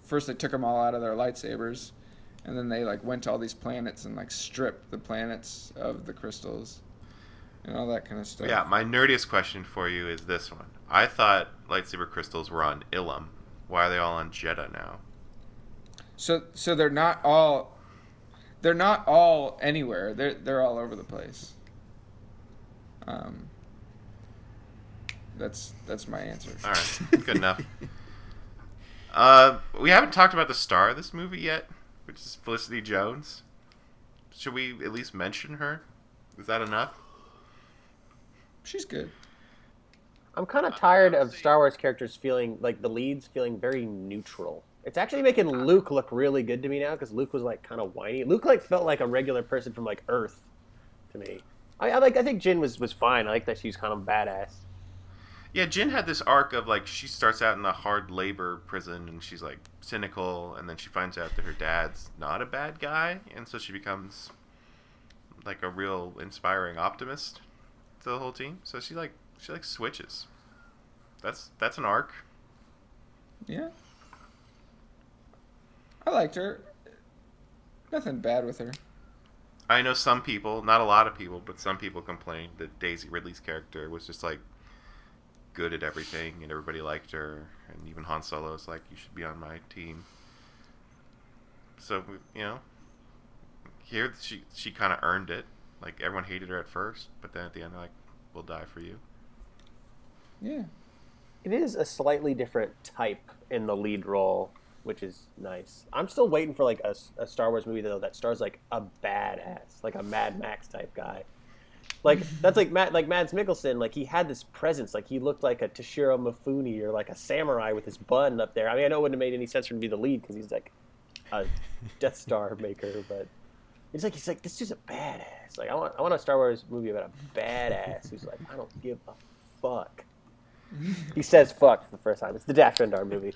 Speaker 3: first they took them all out of their lightsabers, and then they like went to all these planets and like stripped the planets of the crystals, and all that kind of stuff.
Speaker 1: Yeah, my nerdiest question for you is this one. I thought lightsaber crystals were on Ilum. Why are they all on Jedha now?
Speaker 3: So so they're not all they're not all anywhere. They're they're all over the place. Um that's that's my answer.
Speaker 1: All right, good enough. Uh, we haven't talked about the star of this movie yet, which is Felicity Jones. Should we at least mention her? Is that enough?
Speaker 3: She's good.
Speaker 2: I'm kind of uh, tired of Star Wars characters feeling like the leads feeling very neutral. It's actually making uh, Luke look really good to me now because Luke was like kind of whiny. Luke like felt like a regular person from like Earth to me. I, I like. I think Jin was was fine. I like that she's kind of badass.
Speaker 1: Yeah, Jin had this arc of like she starts out in a hard labor prison and she's like cynical, and then she finds out that her dad's not a bad guy, and so she becomes like a real inspiring optimist to the whole team. So she like she like switches. That's that's an arc.
Speaker 3: Yeah. I liked her. Nothing bad with her.
Speaker 1: I know some people, not a lot of people, but some people complained that Daisy Ridley's character was just like good at everything, and everybody liked her, and even Han Solo was like, "You should be on my team." So you know, here she she kind of earned it. Like everyone hated her at first, but then at the end, they're like, "We'll die for you."
Speaker 3: Yeah.
Speaker 2: It is a slightly different type in the lead role, which is nice. I'm still waiting for like a, a Star Wars movie though that stars like a badass, like a Mad Max type guy. Like that's like Matt, like Mads Mikkelsen. Like he had this presence. Like he looked like a Toshiro Mifune or like a samurai with his bun up there. I mean, I know it wouldn't have made any sense for him to be the lead because he's like a Death Star maker, but it's like he's like this dude's a badass. Like I want I want a Star Wars movie about a badass who's like I don't give a fuck. He says fuck for the first time. It's the Dash Rendar movie.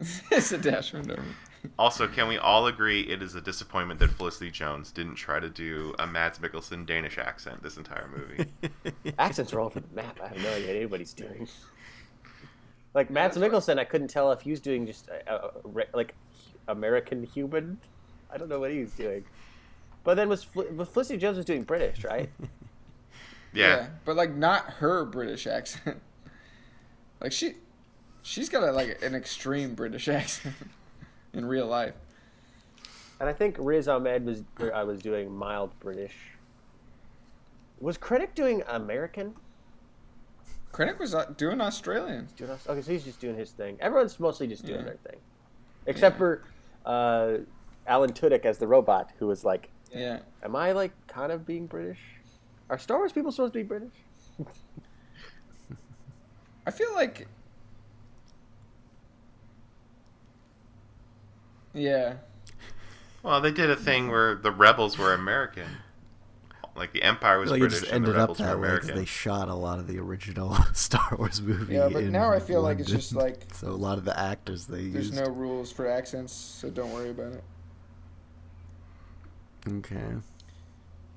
Speaker 3: it's a dash window.
Speaker 1: Also, can we all agree it is a disappointment that Felicity Jones didn't try to do a Mads Mikkelsen Danish accent this entire movie?
Speaker 2: Accents are all over the map. I have no idea what anybody's doing. Like Mads Mikkelsen, I couldn't tell if he was doing just a, a, a like American human. I don't know what he was doing. But then was, Fel- Felicity Jones was doing British, right?
Speaker 1: yeah.
Speaker 3: But like not her British accent. Like she she's got a, like an extreme British accent in real life.
Speaker 2: And I think Riz Ahmed was I was doing mild British. Was Krennic doing American?
Speaker 3: Krennic was uh, doing Australian.
Speaker 2: Doing okay, so he's just doing his thing. Everyone's mostly just doing
Speaker 3: Yeah.
Speaker 2: their thing, except
Speaker 3: Yeah.
Speaker 2: for uh, Alan Tudyk as the robot, who was like,
Speaker 3: Yeah.
Speaker 2: "Am I like kind of being British? Are Star Wars people supposed to be British?"
Speaker 3: I feel like Yeah.
Speaker 1: Well, they did a thing where the rebels were American. Like the Empire was
Speaker 4: like it
Speaker 1: British
Speaker 4: just
Speaker 1: and the
Speaker 4: ended up
Speaker 1: rebels were
Speaker 4: that way because
Speaker 1: American.
Speaker 4: they shot a lot of the original Star Wars movie.
Speaker 3: Yeah, but
Speaker 4: in
Speaker 3: now I feel like it's just like
Speaker 4: so a lot of the actors they
Speaker 3: there's
Speaker 4: used.
Speaker 3: no rules for accents, so don't worry about it.
Speaker 4: Okay.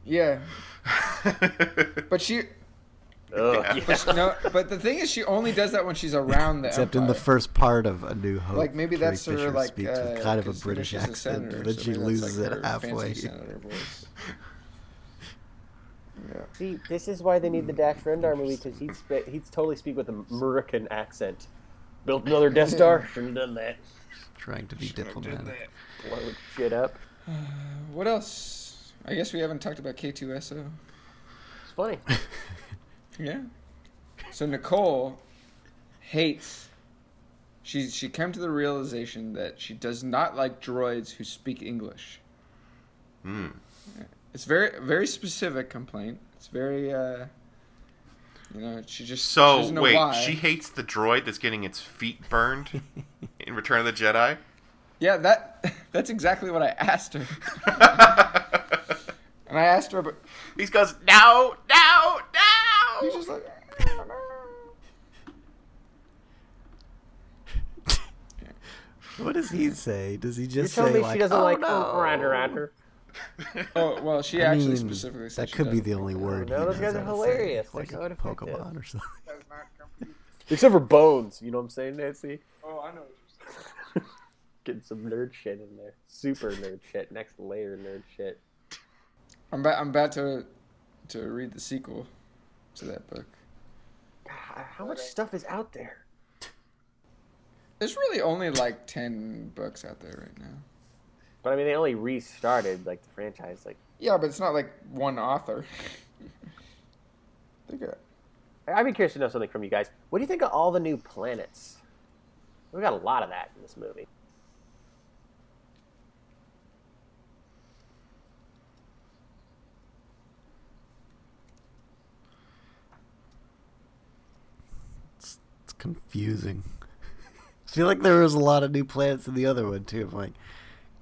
Speaker 3: Yeah. But she
Speaker 2: Ugh,
Speaker 1: Yeah.
Speaker 2: yeah.
Speaker 3: but no, but the thing is she only does that when she's around the
Speaker 4: Except in the first part of A New Hope,
Speaker 3: like maybe
Speaker 4: Carrie
Speaker 3: that's her
Speaker 4: Fisher
Speaker 3: like
Speaker 4: speaks
Speaker 3: uh,
Speaker 4: with kind of a British
Speaker 3: she's a
Speaker 4: accent,
Speaker 3: senator,
Speaker 4: and then
Speaker 3: so
Speaker 4: she loses
Speaker 3: like,
Speaker 4: it halfway.
Speaker 3: fancy. Yeah.
Speaker 2: See, this is why they need the Dash Rendar movie because he'd spe- he'd totally speak with an American accent. Built another Death Star. Shouldn't have done that.
Speaker 4: Trying to be diplomatic.
Speaker 2: Blowing shit up.
Speaker 3: What else? I guess we haven't talked about K2SO.
Speaker 2: It's funny.
Speaker 3: Yeah. So Nicole hates. She she came to the realization that she does not like droids who speak English.
Speaker 1: Hmm.
Speaker 3: It's very very specific complaint. It's very uh. You know, she just
Speaker 1: So
Speaker 3: know
Speaker 1: wait,
Speaker 3: why.
Speaker 1: she hates the droid that's getting its feet burned in Return of the Jedi.
Speaker 3: Yeah, that that's exactly what I asked her. And I asked her, but
Speaker 1: he goes, no, no, no.
Speaker 3: She's just like, I don't know.
Speaker 4: What does he say? Does he
Speaker 2: You're
Speaker 4: just
Speaker 2: telling
Speaker 4: say
Speaker 2: me
Speaker 4: like,
Speaker 2: she doesn't
Speaker 4: "Oh,
Speaker 2: like
Speaker 4: no.
Speaker 2: Rander Rander?
Speaker 3: Oh well, she
Speaker 4: I
Speaker 3: actually
Speaker 4: mean,
Speaker 3: specifically said
Speaker 4: that could be the only word.
Speaker 2: no, those guys are
Speaker 4: how say,
Speaker 2: hilarious.
Speaker 4: Like
Speaker 2: so
Speaker 4: a
Speaker 2: ineffective.
Speaker 4: Pokemon or something.
Speaker 2: Except for Bones. You know what I'm saying, Nancy?
Speaker 3: Oh, I know. What you're saying.
Speaker 2: Getting some nerd shit in there. Super nerd shit. Next layer nerd shit.
Speaker 3: I'm about I'm about to to read the sequel to that book.
Speaker 2: God, how much stuff is out there?
Speaker 3: There's really only like ten books out there right now.
Speaker 2: But I mean, they only restarted like the franchise. Like,
Speaker 3: Yeah, but it's not like one author. they got
Speaker 2: I'd be curious to know something from you guys. What do you think of all the new planets? We got a lot of that in this movie.
Speaker 4: Confusing. I feel like there was a lot of new planets in the other one too. I'm like,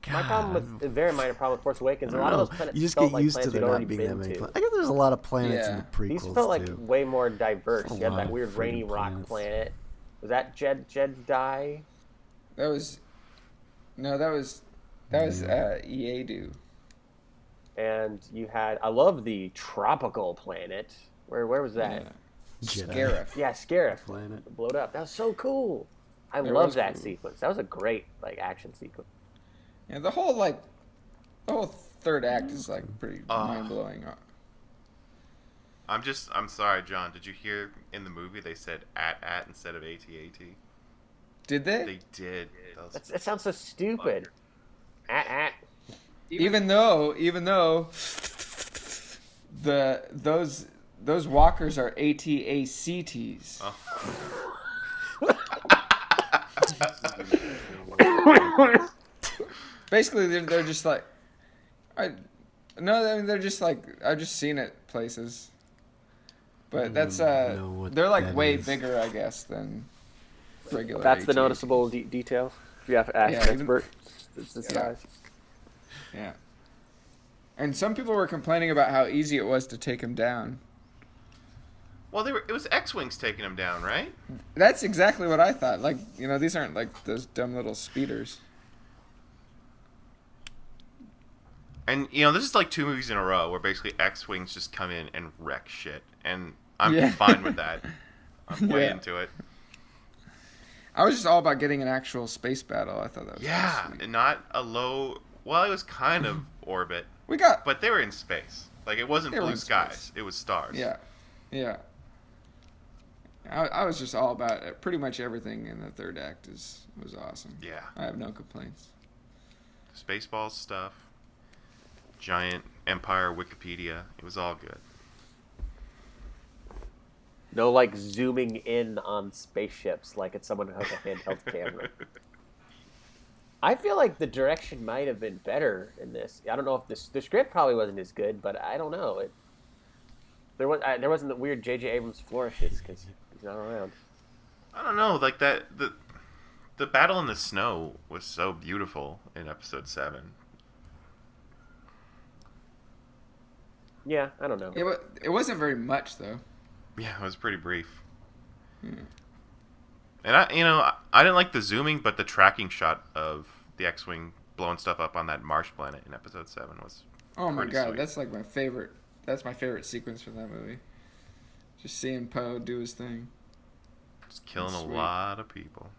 Speaker 4: God,
Speaker 2: My problem with a very minor problem with Force Awakens, A
Speaker 4: don't
Speaker 2: lot of those planets
Speaker 4: you just
Speaker 2: felt
Speaker 4: get
Speaker 2: like
Speaker 4: used to
Speaker 2: planets
Speaker 4: there
Speaker 2: we'd
Speaker 4: not
Speaker 2: already
Speaker 4: being
Speaker 2: been
Speaker 4: that many.
Speaker 2: to.
Speaker 4: Planets. I guess there's a lot of planets in the prequels
Speaker 2: These felt like
Speaker 4: too.
Speaker 2: way more diverse. You had that weird rainy
Speaker 4: friggin'
Speaker 2: rock
Speaker 4: planets.
Speaker 2: planet. Was that Jed Jedi?
Speaker 3: that was no, that was that was uh, Eadu.
Speaker 2: And you had I love the tropical planet. Where where was that?
Speaker 3: Yeah.
Speaker 4: Jedi
Speaker 3: Scarif.
Speaker 2: Yeah, Scarif
Speaker 4: planet.
Speaker 2: blowed up. That was so cool. I
Speaker 3: It
Speaker 2: love that
Speaker 3: cool.
Speaker 2: sequence. That was a great like action sequence.
Speaker 3: Yeah, the whole like, the whole third act is like pretty
Speaker 1: Ah.
Speaker 3: mind blowing.
Speaker 1: I'm just I'm sorry, John. Did you hear in the movie they said at at instead of AT-AT?
Speaker 3: Did they?
Speaker 1: They did. That was-
Speaker 2: that sounds so stupid. At, at.
Speaker 3: even though, even though the those those walkers are AT-ACTs.
Speaker 1: oh.
Speaker 3: Basically, they're, they're just like, I, no, I mean they're just like I've just seen it places, but that's uh, they're like way
Speaker 4: is.
Speaker 3: bigger, I guess, than regular.
Speaker 2: That's the noticeable de- detail. If you have to ask
Speaker 3: Yeah,
Speaker 2: an
Speaker 3: even-
Speaker 2: expert, it's the
Speaker 3: Yeah.
Speaker 2: size.
Speaker 3: Yeah. And some people were complaining about how easy it was to take him down.
Speaker 1: Well, they were. It was X-wings taking them down, right?
Speaker 3: That's exactly what I thought. Like, you know, these aren't like those dumb little speeders.
Speaker 1: And you know, this is like two movies in a row where basically X-wings just come in and wreck shit, and I'm
Speaker 3: Yeah.
Speaker 1: fine with that. I'm way
Speaker 3: Yeah.
Speaker 1: into it.
Speaker 3: I was just all about getting an actual space battle. I thought that was
Speaker 1: Yeah, and not a low. Well, it was kind of orbit,
Speaker 3: We got
Speaker 1: but they were in space. Like it wasn't blue skies;
Speaker 3: space.
Speaker 1: it was stars.
Speaker 3: yeah, yeah. I, I was just all about it. Pretty much everything in the third act is was awesome.
Speaker 1: yeah.
Speaker 3: I have no complaints.
Speaker 1: Spaceballs stuff, giant Empire Wikipedia. It was all good.
Speaker 2: No, like zooming in on spaceships like it's someone who has a handheld camera. I feel like the direction might have been better in this. I don't know if this the script probably wasn't as good, but I don't know. It there was I, there wasn't the weird J.J. Abrams flourishes because he's not around.
Speaker 1: I don't know, like that the the battle in the snow was so beautiful in episode seven.
Speaker 2: Yeah, I don't know.
Speaker 3: It, wa- it wasn't very much though.
Speaker 1: Yeah, it was pretty brief.
Speaker 3: Hmm.
Speaker 1: And I, you know, I, I didn't like the zooming, but the tracking shot of the X-wing blowing stuff up on that Marsh planet in episode seven was
Speaker 3: Oh my god,
Speaker 1: sweet.
Speaker 3: that's like my favorite. That's my favorite sequence from that movie. Just seeing Poe do his thing.
Speaker 1: just killing
Speaker 3: Sweet.
Speaker 1: a lot of people.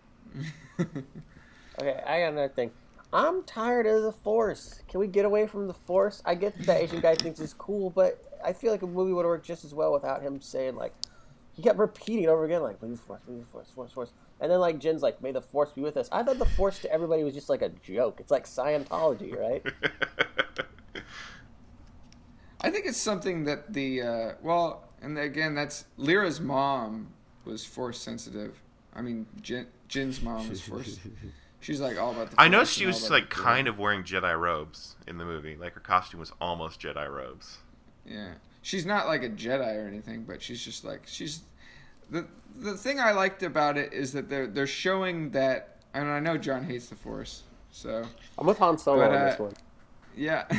Speaker 2: Okay, I got another thing. I'm tired of the Force. Can we get away from the Force? I get that Asian guy thinks it's cool, but I feel like a movie would work just as well without him saying like he kept repeating it over again, like "May the Force, May the Force, Force, Force," and then like Jen's like "May the Force be with us." I thought the Force to everybody was just like a joke. It's like Scientology, right?
Speaker 3: I think it's something that the uh, well, and again, that's Lyra's mom was force sensitive. I mean, Jin, Jin's mom was force. She's like all about the.
Speaker 1: I know she was like
Speaker 3: the-
Speaker 1: kind of wearing Jedi robes in the movie. Like her costume was almost Jedi robes.
Speaker 3: Yeah, she's not like a Jedi or anything, but she's just like she's. The the thing I liked about it is that they're they're showing that, and I know John hates the Force, so
Speaker 2: I'm with Han Solo
Speaker 3: But,
Speaker 2: on this
Speaker 3: uh,
Speaker 2: one.
Speaker 3: Yeah.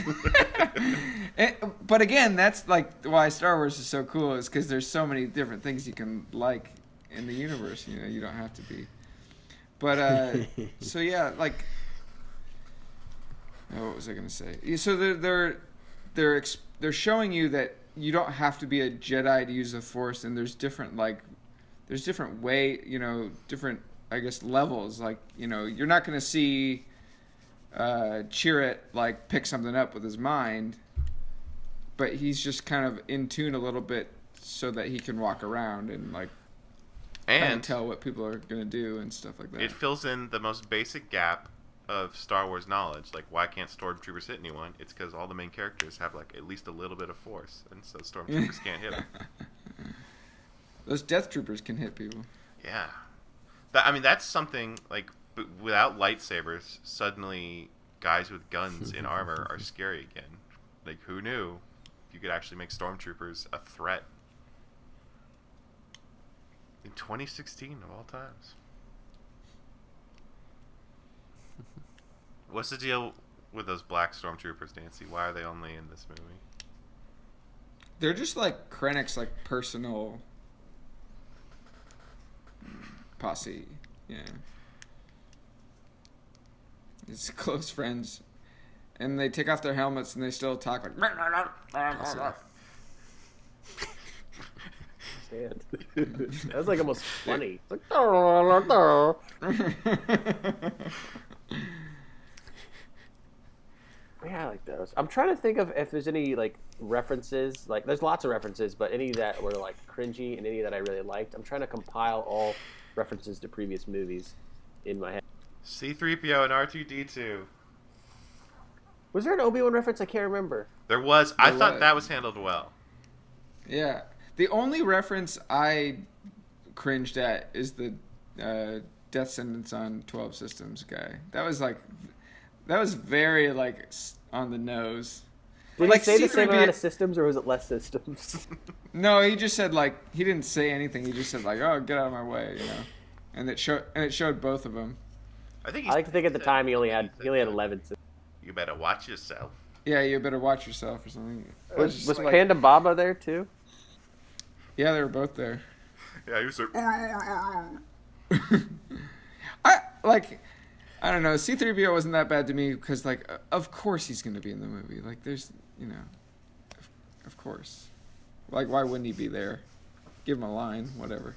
Speaker 3: And- but again, that's like why Star Wars is so cool is because there's so many different things you can like in the universe. You know, you don't have to be. But uh, so yeah, like, oh, what was I gonna say? So they're they're they're ex- they're showing you that you don't have to be a Jedi to use the Force, and there's different like there's different way you know different I guess levels. Like you know you're not gonna see uh, Chirrut like pick something up with his mind, but he's just kind of in tune a little bit so that he can walk around and like
Speaker 1: And
Speaker 3: tell what people are gonna do and stuff like that.
Speaker 1: it fills in the most basic gap of Star Wars knowledge. Like, why can't stormtroopers hit anyone? It's because all the main characters have like at least a little bit of force, and so stormtroopers can't hit them.
Speaker 3: Those Death Troopers can hit people.
Speaker 1: Yeah, that, I mean that's something like b- without lightsabers, suddenly guys with guns in armor are scary again. Like, who knew you could actually make stormtroopers a threat in 2016 of all times? What's the deal with those black stormtroopers, Nancy? Why are they only in this movie?
Speaker 3: They're just like Krennic's like personal posse. Yeah. It's close friends. And they take off their helmets and they still talk like
Speaker 2: That's like almost funny. It's like, yeah, I like those. I'm trying to think of if there's any like references. Like, there's lots of references, but any that were like cringy and any that I really liked. I'm trying to compile all references to previous movies in my head.
Speaker 1: C3PO and R2D2.
Speaker 2: Was there an Obi Wan reference? I can't remember.
Speaker 1: There was. I
Speaker 3: There
Speaker 1: thought
Speaker 3: was.
Speaker 1: that was handled well.
Speaker 3: yeah. The only reference I cringed at is the uh, Death Sentence on 12 Systems guy. That was like, that was very like on the nose.
Speaker 2: Did
Speaker 3: Like
Speaker 2: he say the same
Speaker 3: C-3PO
Speaker 2: amount of systems, or was it less systems?
Speaker 3: No, he just said like he didn't say anything. He just said like, "Oh, get out of my way," you know. And it showed and it showed both of them.
Speaker 1: I think.
Speaker 2: I like to think at the time he only had he only had 11 systems.
Speaker 1: You better watch yourself.
Speaker 3: Yeah, you better watch yourself or something. Was
Speaker 2: Was, was
Speaker 3: like-
Speaker 2: Ponda Baba there too?
Speaker 3: Yeah, they were both there.
Speaker 1: Yeah, he was like.
Speaker 3: I like. I don't know. C-3PO wasn't that bad to me because, like, uh, of course he's going to be in the movie. Like, there's, you know, of, of course. Like, why wouldn't he be there? Give him a line, whatever.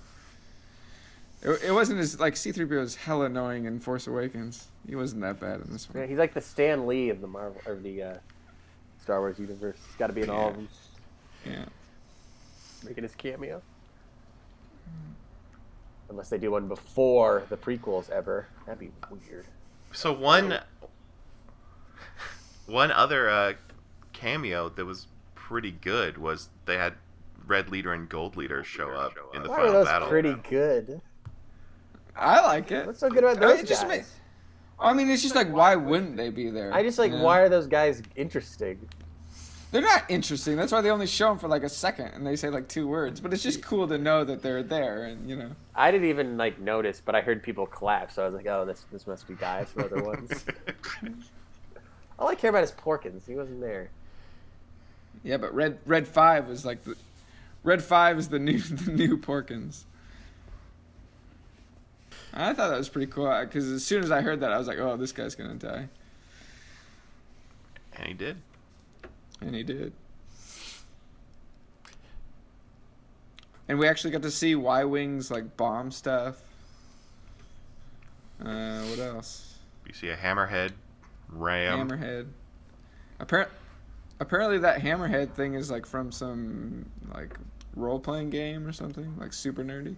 Speaker 3: It, it wasn't as like C-3PO was hella annoying in Force Awakens. He wasn't that bad in this one.
Speaker 2: Yeah, he's like the Stan Lee of the Marvel or the uh, Star Wars universe. He's got to be in all of them,
Speaker 3: Yeah.
Speaker 2: making his cameo. Unless they do one before the prequels ever, that'd be weird.
Speaker 1: So one. One other uh, cameo that was pretty good was they had Red Leader and Gold Leader show up in the
Speaker 2: Why are
Speaker 1: final
Speaker 2: those
Speaker 1: battle.
Speaker 2: pretty good?
Speaker 3: I like it.
Speaker 2: What's so good about
Speaker 3: I mean,
Speaker 2: those
Speaker 3: just
Speaker 2: guys?
Speaker 3: ma- I mean, it's just like, why wouldn't they be there?
Speaker 2: I just like
Speaker 3: You know?
Speaker 2: why are those guys interesting?
Speaker 3: They're not interesting. That's why they only show them for like a second and they say like two words. But it's just cool to know that they're there and you know.
Speaker 2: I didn't even like notice, but I heard people clap, so I was like, "Oh, this this must be guys from other ones." All I care about is Porkins. He wasn't there.
Speaker 3: Yeah, but Red Red Five was like the Red Five is the new the new Porkins. I thought that was pretty cool because as soon as I heard that, I was like, "Oh, this guy's gonna die,"
Speaker 1: and he did.
Speaker 3: and he did. And we actually got to see Y Wings like bomb stuff. Uh, what else?
Speaker 1: You see a hammerhead, ram.
Speaker 3: Hammerhead. Appar- apparently, that Hammerhead thing is like from some like role playing game or something, like super nerdy.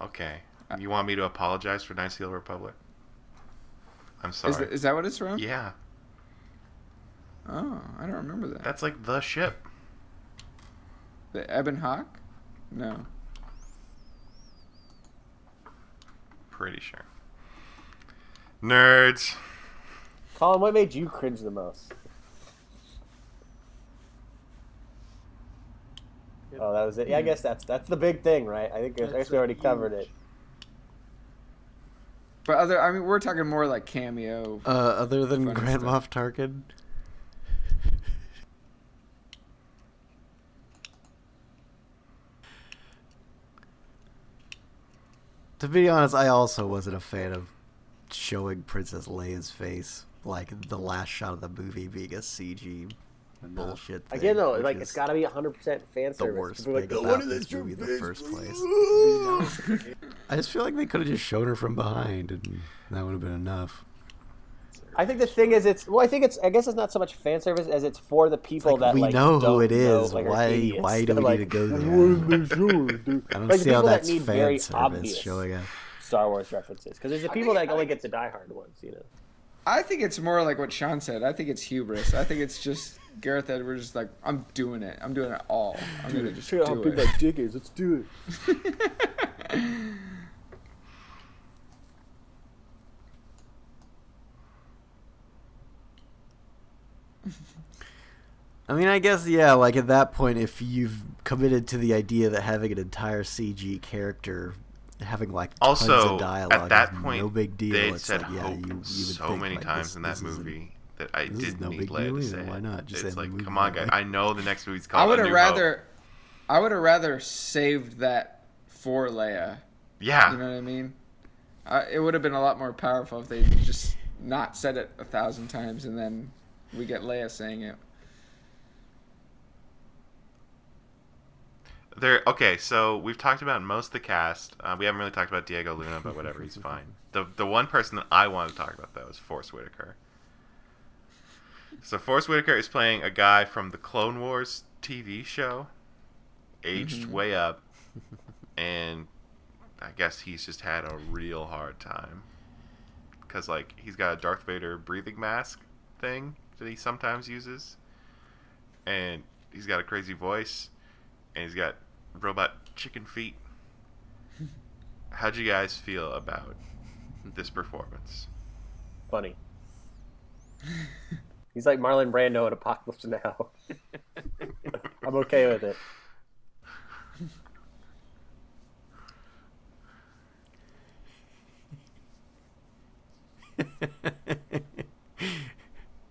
Speaker 1: Okay. Uh, you want me to apologize for Knights of the Old Republic? I'm
Speaker 3: Is,
Speaker 1: sorry.
Speaker 3: that, is that what it's from?
Speaker 1: yeah,
Speaker 3: Oh, I don't remember that.
Speaker 1: that's like the ship.
Speaker 3: the Ebon Hawk? No.
Speaker 1: Pretty sure. Nerds.
Speaker 2: Colin, what made you cringe the most? Oh, that was it. Yeah, I guess that's that's the big thing, right? I think I guess we already covered it.
Speaker 3: But other, I mean, we're talking more like cameo.
Speaker 4: Uh, other than Grand. Moff Tarkin. to be honest, I also wasn't a fan of showing Princess Leia's face, like the last shot of the movie being a CG bullshit. Thing,
Speaker 2: Again, though, like it's got to be 100% fan service.
Speaker 4: the
Speaker 2: service.
Speaker 4: worst
Speaker 2: People
Speaker 4: thing
Speaker 2: like,
Speaker 4: about
Speaker 2: "What is
Speaker 4: this movie in the first place. I just feel like they could have just shown her from behind, and that would have been enough.
Speaker 2: I think the thing is, it's well, I think it's. I guess it's not so much fan service as it's for the people
Speaker 4: Like,
Speaker 2: that
Speaker 4: we
Speaker 2: like
Speaker 4: know who
Speaker 2: don't
Speaker 4: it
Speaker 2: know, like,
Speaker 4: Why- why do we
Speaker 2: Like,
Speaker 4: need to go there?
Speaker 2: "What is?
Speaker 4: I don't
Speaker 2: Like,
Speaker 4: see how
Speaker 2: people that
Speaker 4: that's fan
Speaker 2: very
Speaker 4: service
Speaker 2: obvious
Speaker 4: showing up.
Speaker 2: Star Wars references because there's the people that only get the diehard ones, you know.
Speaker 3: I think it's more like what Sean said. I think it's hubris. I think it's just Gareth Edwards is like, I'm doing it. I'm doing it all. I'm gonna just
Speaker 2: Check out how
Speaker 3: do
Speaker 2: big
Speaker 3: it.
Speaker 2: my dick is. Let's do it.
Speaker 4: I mean, I guess yeah. Like at that point, if you've committed to the idea that having an entire CG character having like tons
Speaker 1: Also,
Speaker 4: of dialogue
Speaker 1: at that
Speaker 4: is
Speaker 1: point,
Speaker 4: no big deal.
Speaker 1: they said
Speaker 4: like, yeah,
Speaker 1: hope
Speaker 4: you, you would
Speaker 1: so
Speaker 4: think,
Speaker 1: many
Speaker 4: like,
Speaker 1: times in that
Speaker 4: this isn't-
Speaker 1: movie that I
Speaker 4: this
Speaker 1: didn't
Speaker 4: no
Speaker 1: need Leia to
Speaker 4: either.
Speaker 1: say
Speaker 4: Why not? Just
Speaker 1: it's like, come on,
Speaker 4: that
Speaker 1: guys. I know the next movie's
Speaker 3: I would have
Speaker 1: New Hope.
Speaker 3: rather, I would have rather saved that for Leia.
Speaker 1: Yeah.
Speaker 3: You know what I mean? Uh, it would have been a lot more powerful if they just not said it a thousand times and then we get Leia saying it.
Speaker 1: There. Okay, so we've talked about most of the cast. Uh, we haven't really talked about Diego Luna, but whatever, he's fine. The the one person that I wanted to talk about though is Forrest Whitaker. So Forrest Whitaker is playing a guy from the Clone Wars TV show, aged
Speaker 3: Mhm.
Speaker 1: way up, and I guess he's just had a real hard time because like he's got a Darth Vader breathing mask thing that he sometimes uses, and he's got a crazy voice, and he's got robot chicken feet. How'd you guys feel about this performance?
Speaker 2: Funny. He's like Marlon Brando in Apocalypse Now. I'm okay with it.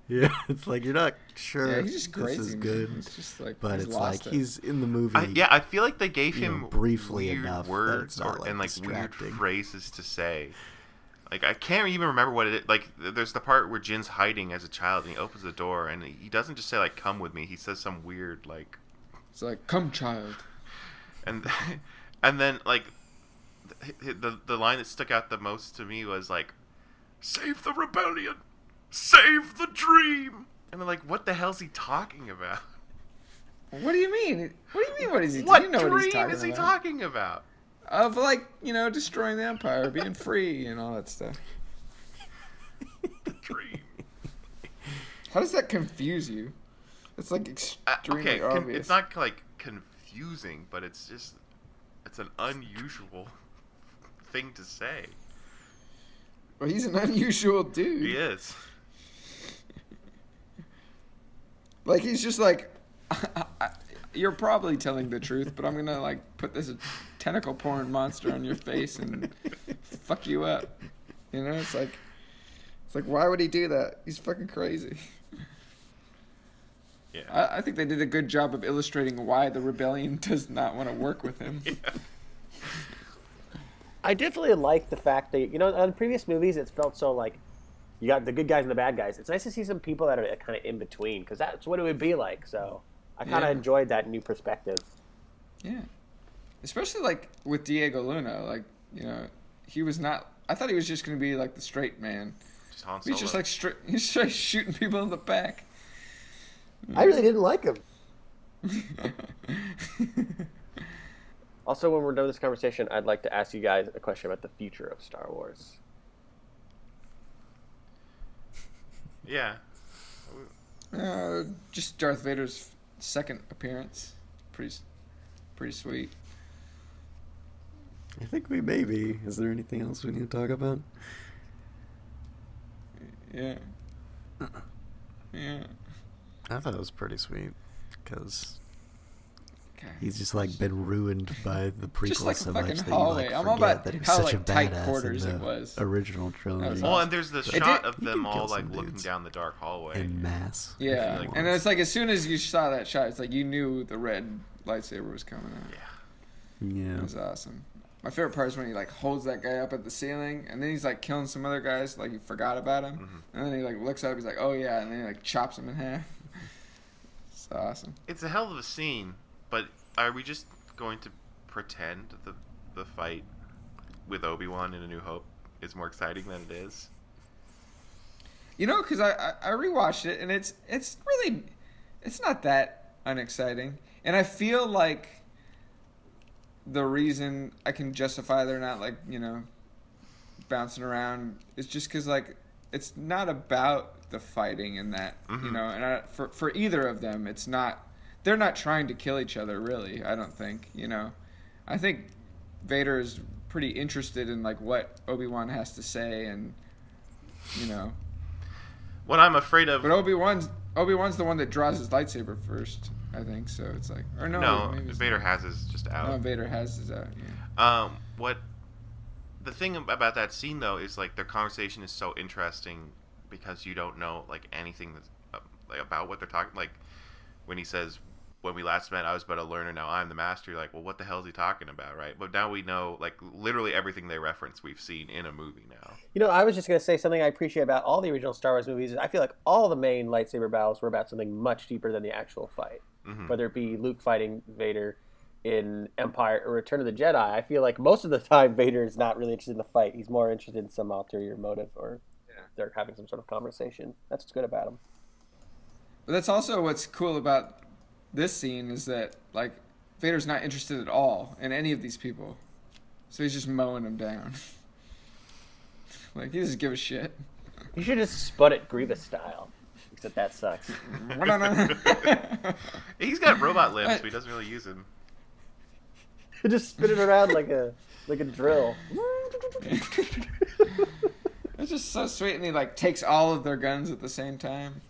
Speaker 4: yeah, it's like you're not sure
Speaker 3: Yeah, he's just crazy.
Speaker 4: this is
Speaker 3: man.
Speaker 4: good,
Speaker 3: He's just like,
Speaker 4: but
Speaker 3: he's
Speaker 4: it's like
Speaker 3: it.
Speaker 4: he's in the movie.
Speaker 1: I, yeah, I feel like they gave
Speaker 4: you know,
Speaker 1: him
Speaker 4: briefly
Speaker 1: weird
Speaker 4: enough that
Speaker 1: words
Speaker 4: it's not,
Speaker 1: or,
Speaker 4: like,
Speaker 1: and like weird
Speaker 4: distracting.
Speaker 1: phrases to say. Like I can't even remember what it is. Like there's the part where Jin's hiding as a child and he opens the door and he doesn't just say like "come with me." He says some weird like
Speaker 3: It's like, come, child.
Speaker 1: and and then like the, the line that stuck out the most to me was like save the rebellion save the dream and I'm like what the hell's he talking about
Speaker 3: What do you mean? What do you mean? What is he?
Speaker 1: what
Speaker 3: you know
Speaker 1: dream
Speaker 3: what he's talking
Speaker 1: is he
Speaker 3: about.
Speaker 1: talking about
Speaker 3: Of like, you know, destroying the empire, being free, and all that stuff.
Speaker 1: dream
Speaker 3: How does that confuse you? It's like
Speaker 1: Uh,
Speaker 3: extremely
Speaker 1: okay con-
Speaker 3: obvious.
Speaker 1: it's not like confusing but it's just it's an unusual thing to say
Speaker 3: Well, he's an unusual dude.
Speaker 1: he is
Speaker 3: Like he's just like, you're probably telling the truth, but I'm gonna like put this tentacle porn monster on your face and fuck you up. You know, it's like, it's like, why would he do that? He's fucking crazy.
Speaker 1: yeah
Speaker 3: I, I think they did a good job of illustrating why the rebellion does not want to work with him.
Speaker 1: yeah
Speaker 2: I definitely like the fact that you know on previous movies it's felt so like you got the good guys and the bad guys. It's nice to see some people that are kind of in between because that's what it would be like. So I kind of
Speaker 3: Yeah.
Speaker 2: enjoyed that new perspective.
Speaker 3: Yeah, especially like with Diego Luna, like you know, he was not. I thought he was just gonna be like the straight man.
Speaker 1: just Han
Speaker 3: He's just like straight. He's straight shooting people in the back.
Speaker 2: I really didn't like him. Also, when we're done with this conversation, I'd like to ask you guys a question about the future of Star Wars.
Speaker 1: yeah
Speaker 3: uh, just Darth Vader's second appearance. Pretty, pretty sweet.
Speaker 4: I think we may be. Is there anything else we need to talk about?
Speaker 3: Yeah. Yeah.
Speaker 4: I thought it was pretty sweet because
Speaker 3: God.
Speaker 4: he's just like been ruined by the prequels
Speaker 3: Just like a
Speaker 4: so
Speaker 3: fucking
Speaker 4: much that
Speaker 3: hallway.
Speaker 4: you like
Speaker 3: I'm all
Speaker 4: forget
Speaker 3: about
Speaker 4: that he was
Speaker 3: how,
Speaker 4: such
Speaker 3: like,
Speaker 4: a
Speaker 3: tight
Speaker 4: badass
Speaker 3: quarters
Speaker 4: in
Speaker 3: it
Speaker 4: the
Speaker 3: was.
Speaker 4: original trilogy.
Speaker 3: was
Speaker 1: Well, and there's the
Speaker 3: It
Speaker 1: shot
Speaker 3: did-
Speaker 1: of them all like looking down the dark hallway.
Speaker 4: in mass.
Speaker 3: Yeah,
Speaker 1: like
Speaker 3: and it's like as soon as you saw that shot, it's like you knew the red lightsaber was coming out.
Speaker 1: Yeah.
Speaker 4: Yeah.
Speaker 3: It was awesome. My favorite part is when he like holds that guy up at the ceiling, and then he's like killing some other guys, like he forgot about him,
Speaker 1: Mhm.
Speaker 3: and then he like looks up, he's like, "Oh yeah," and then he like chops him in half. It's awesome.
Speaker 1: It's a hell of a scene, but are we just going to pretend the the fight with Obi Wan in A New Hope is more exciting than it is?
Speaker 3: You know, because I, I I rewatched it, and it's it's really it's not that unexciting, and I feel like the reason I can justify they're not like you know bouncing around is just because like it's not about the fighting in that you
Speaker 1: Mhm.
Speaker 3: know, and I, for for either of them, it's not they're not trying to kill each other really. I don't think you know. I think Vader is pretty interested in like what Obi Wan has to say, and you know.
Speaker 1: What I'm afraid of.
Speaker 3: But Obi Wan's Obi Wan's the one that draws his lightsaber first, I think. So it's like, or no,
Speaker 1: no,
Speaker 3: maybe
Speaker 1: Vader
Speaker 3: not.
Speaker 1: has his just out.
Speaker 3: No, Vader has his out. Yeah.
Speaker 1: Um, what the thing about that scene though is like their conversation is so interesting because you don't know like anything that's uh, like about what they're talking. Like when he says, "When we last met, I was but a learner. Now I'm the master." You're like, well, what the hell is he talking about, right? But now we know like literally everything they reference we've seen in a movie now.
Speaker 2: You know, I was just going to say something I appreciate about all the original Star Wars movies is I feel like all the main lightsaber battles were about something much deeper than the actual fight.
Speaker 1: Mhm.
Speaker 2: Whether it be Luke fighting Vader, in Empire or Return of the Jedi, I feel like most of the time Vader is not really interested in the fight. He's more interested in some ulterior motive or
Speaker 3: Yeah.
Speaker 2: they're having some sort of conversation. That's what's good about him.
Speaker 3: But that's also what's cool about this scene is that like Vader's not interested at all in any of these people, so he's just mowing them down. like he doesn't give a shit.
Speaker 2: You should just spud it Grievous style. Except that sucks.
Speaker 1: He's got robot limbs, but he doesn't really use them.
Speaker 2: just spin it around like a like a drill.
Speaker 3: it's just so sweet, and he like takes all of their guns at the same time.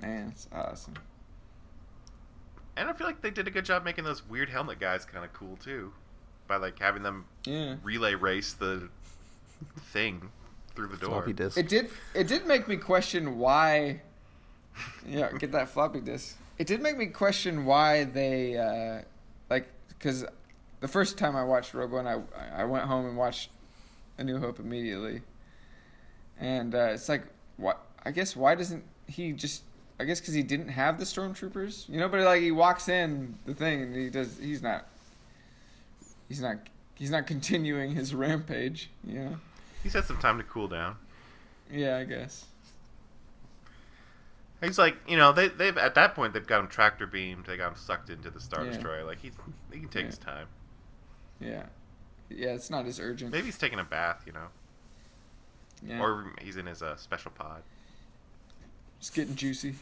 Speaker 3: Man, it's awesome.
Speaker 1: And I feel like they did a good job making those weird helmet guys kind of cool too, by like having them
Speaker 3: Yeah.
Speaker 1: relay race the thing through the door.
Speaker 4: Floppy disk.
Speaker 3: It did. It did make me question why. Yeah, get that floppy disk. It did make me question why they, uh, like, because the first time I watched Rogue One, I I went home and watched A New Hope immediately, and uh, it's like, what? I guess why doesn't he just? I guess because he didn't have the stormtroopers, you know. But like he walks in the thing and he does. He's not. He's not. He's not continuing his rampage, you know.
Speaker 1: He's had some time to cool down.
Speaker 3: Yeah, I guess.
Speaker 1: He's like, you know, they they've at that point they've got him tractor beamed, they got him sucked into the Star
Speaker 3: Yeah.
Speaker 1: Destroyer. Like he he can take
Speaker 3: Yeah.
Speaker 1: his time.
Speaker 3: Yeah. Yeah, it's not as urgent.
Speaker 1: Maybe he's taking a bath, you know,
Speaker 3: Yeah.
Speaker 1: or he's in his uh, special pod.
Speaker 3: It's getting juicy.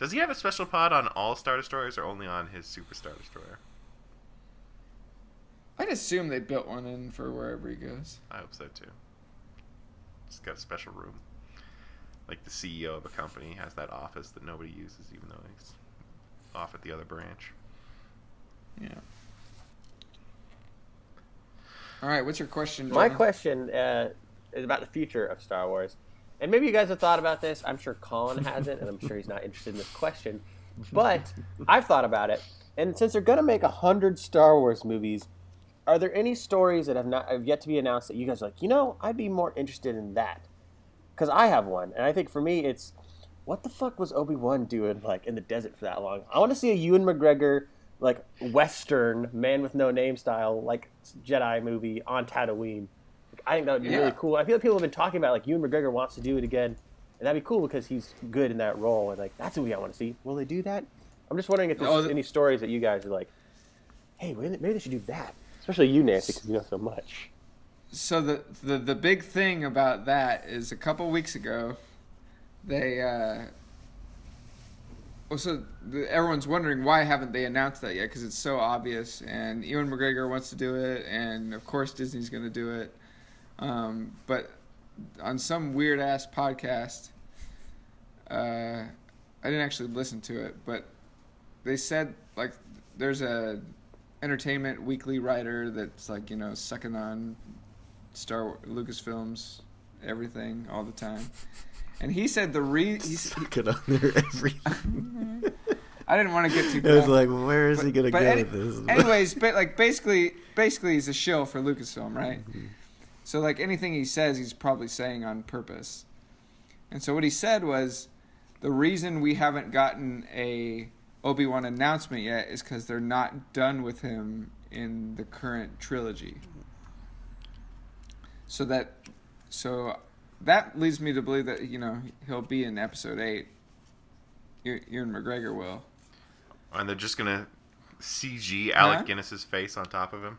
Speaker 1: Does he have a special pod on all Star Destroyers or only on his Super Star Destroyer?
Speaker 3: I'd assume they built one in for wherever he goes.
Speaker 1: I hope so too. Just got a special room. Like the CEO of a company has that office that nobody uses, even though he's off at the other branch.
Speaker 3: Yeah. All right, what's your question?
Speaker 2: My question uh, is about the future of Star Wars. And maybe you guys have thought about this. I'm sure Colin hasn't, and I'm sure he's not interested in this question. But I've thought about it. And since they're going to make a 100 Star Wars movies, are there any stories that have not have yet to be announced that you guys are like, you know, I'd be more interested in that? Because I have one. And I think for me, it's what the fuck was Obi Wan doing like in the desert for that long? I want to see a Ewan McGregor like Western man with no name style like Jedi movie on Tatooine. I think that would be
Speaker 3: Yeah.
Speaker 2: really cool. I feel like people have been talking about like Ewan McGregor wants to do it again, and that'd be cool because he's good in that role. And like that's what we I want to see. Will they do that? I'm just wondering if there's
Speaker 3: Oh, the-
Speaker 2: any stories that you guys are like, hey, maybe maybe they should do that. Especially you, Nancy, because you know so much.
Speaker 3: So the, the the big thing about that is a couple weeks ago, they. Uh, well, so the, everyone's wondering why haven't they announced that yet? Because it's so obvious, and Ewan McGregor wants to do it, and of course Disney's going to do it. Um, but on some weird ass podcast, uh, I didn't actually listen to it, but they said like there's a entertainment weekly writer that's like you know sucking on Star Lucasfilms everything all the time, and he said the re he's,
Speaker 4: Suck it on there everything.
Speaker 3: I didn't want to get too.
Speaker 4: it was like, where is he gonna
Speaker 3: but
Speaker 4: go
Speaker 3: any-
Speaker 4: with this?
Speaker 3: anyways, but like basically, basically he's a shill for Lucasfilm, right? So like anything he says, he's probably saying on purpose. And so what he said was, the reason we haven't gotten a Obi Wan announcement yet is because they're not done with him in the current trilogy. So that, so that leads me to believe that you know he'll be in Episode Eight. Ewan McGregor will.
Speaker 1: And they're just gonna CG Alec
Speaker 3: Huh?
Speaker 1: Guinness's face on top of him.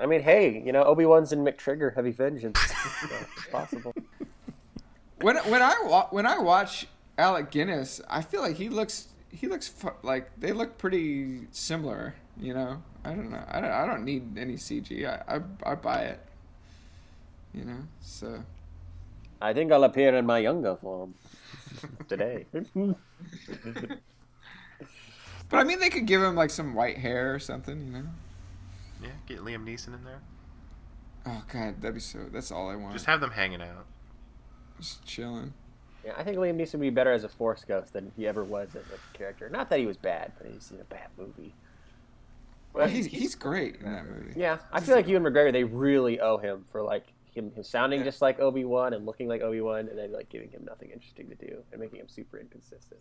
Speaker 2: I mean, hey, you know, Obi Wan's in McTrigger, Heavy Vengeance. it's possible.
Speaker 3: when when I wa- when I watch Alec Guinness, I feel like he looks he looks fu- like they look pretty similar. You know, I don't know. I don't, I don't need any CG. I, I I buy it. You know, so
Speaker 2: I think I'll appear in my younger form today.
Speaker 3: but I mean they could give him like some white hair or something. You know.
Speaker 1: Yeah, get Liam Neeson in there.
Speaker 3: Oh God, that'd be so. That's all I want.
Speaker 1: Just
Speaker 3: Just,
Speaker 1: have them hanging out.
Speaker 3: Just chilling.
Speaker 2: yeah, I think Liam Neeson would be better as a Force Ghost than he ever was as a character. Not that he was bad, but he's in a bad movie.
Speaker 3: Well, he's he's great in that movie.
Speaker 2: Yeah, I feel like Ewan McGregor, they really owe him for like him, him sounding
Speaker 3: Yeah.
Speaker 2: just like Obi Wan and looking like Obi Wan, and then like giving him nothing interesting to do and making him super inconsistent.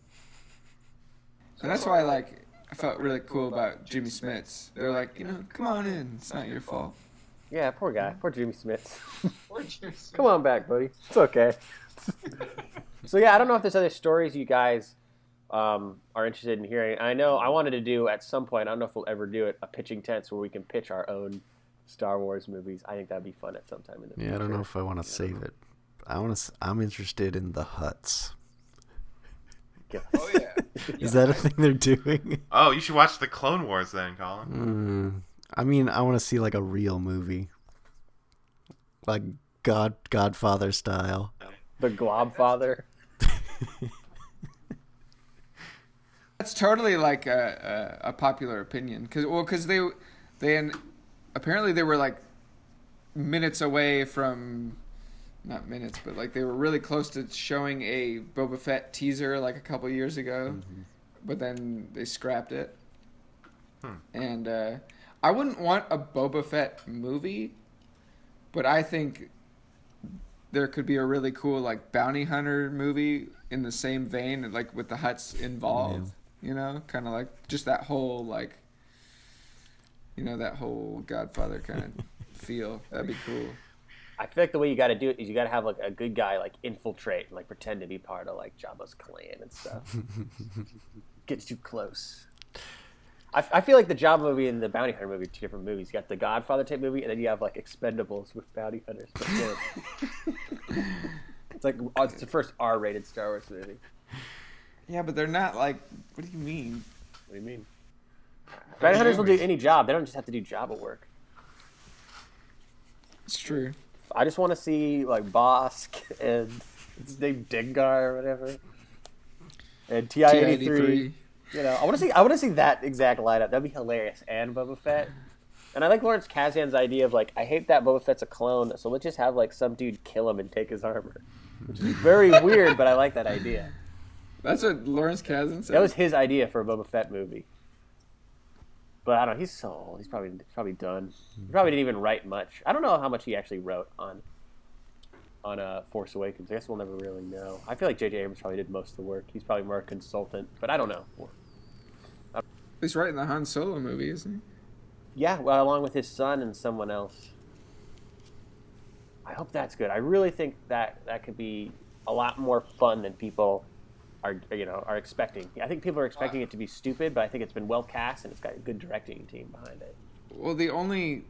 Speaker 3: And that's why I like I felt really cool about Jimmy Smits. They're like, you know, come on in. It's not your fault.
Speaker 2: Yeah, poor guy. Poor Jimmy Smith. Come on back, buddy. It's okay. so yeah, I don't know if there's other stories you guys um, are interested in hearing. I know I wanted to do at some point. I don't know if we'll ever do it. A pitching tents where we can pitch our own Star Wars movies. I think that'd be fun at some time in the future.
Speaker 4: Yeah, I don't know if I want to save it. I want to. I'm interested in the Hutts.
Speaker 3: Oh yeah.
Speaker 4: Is that a thing they're doing?
Speaker 1: Oh, you should watch the Clone Wars then, Colin.
Speaker 4: Mm, I mean, I want to see like a real movie, like God Godfather style.
Speaker 2: the Globfather.
Speaker 3: That's totally like a, a, a popular opinion because well because they they apparently they were like minutes away from not minutes but like they were really close to showing a Boba Fett teaser like a couple years ago, but then they scrapped it.
Speaker 1: Hmm.
Speaker 3: And uh, I wouldn't want a Boba Fett movie, but I think there could be a really cool like bounty hunter movie in the same vein, like with the Hutts involved. You know, kind of like just that whole like, you know, that whole Godfather kind of feel. That'd be cool.
Speaker 2: I feel like the way you got to do it is you got to have like a good guy like infiltrate and like pretend to be part of like Jabba's clan and stuff. Gets too close. I, I feel like the Jabba movie and the Bounty Hunter movie are two different movies. You got the Godfather type movie, and then you have like Expendables with bounty hunters. That's it. it's like oh, it's the first R-rated Star Wars movie.
Speaker 3: Yeah, but they're not like. What do you mean?
Speaker 2: What do you mean? Bounty hunters will do any job. They don't just have to do Jabba work.
Speaker 3: It's true.
Speaker 2: I just want to see like Bossk and his name Dengar or whatever, and Ti eighty three. You know, I want to see. I want to see that exact lineup. That'd be hilarious. And Boba Fett. And I like Lawrence Kasdan's idea of like, I hate that Boba Fett's a clone, so let's just have like some dude kill him and take his armor, which is very weird, but I like that idea.
Speaker 3: That's what Lawrence Kasdan said.
Speaker 2: That was his idea for a Boba Fett movie. But I don't know. He's so old. He's probably probably done. He probably didn't even write much. I don't know how much he actually wrote on on uh, Force Awakens. I guess we'll never really know. I feel like J.J. Abrams probably did most of the work. He's probably more a consultant, but I don't know.
Speaker 3: He's writing the Han Solo movie, isn't he?
Speaker 2: Yeah, well, along with his son and someone else. I hope that's good. I really think that that could be a lot more fun than people are you know are expecting. I think people are expecting it to be stupid, but I think it's been well cast and it's got a good directing team behind it.
Speaker 3: Well, the only,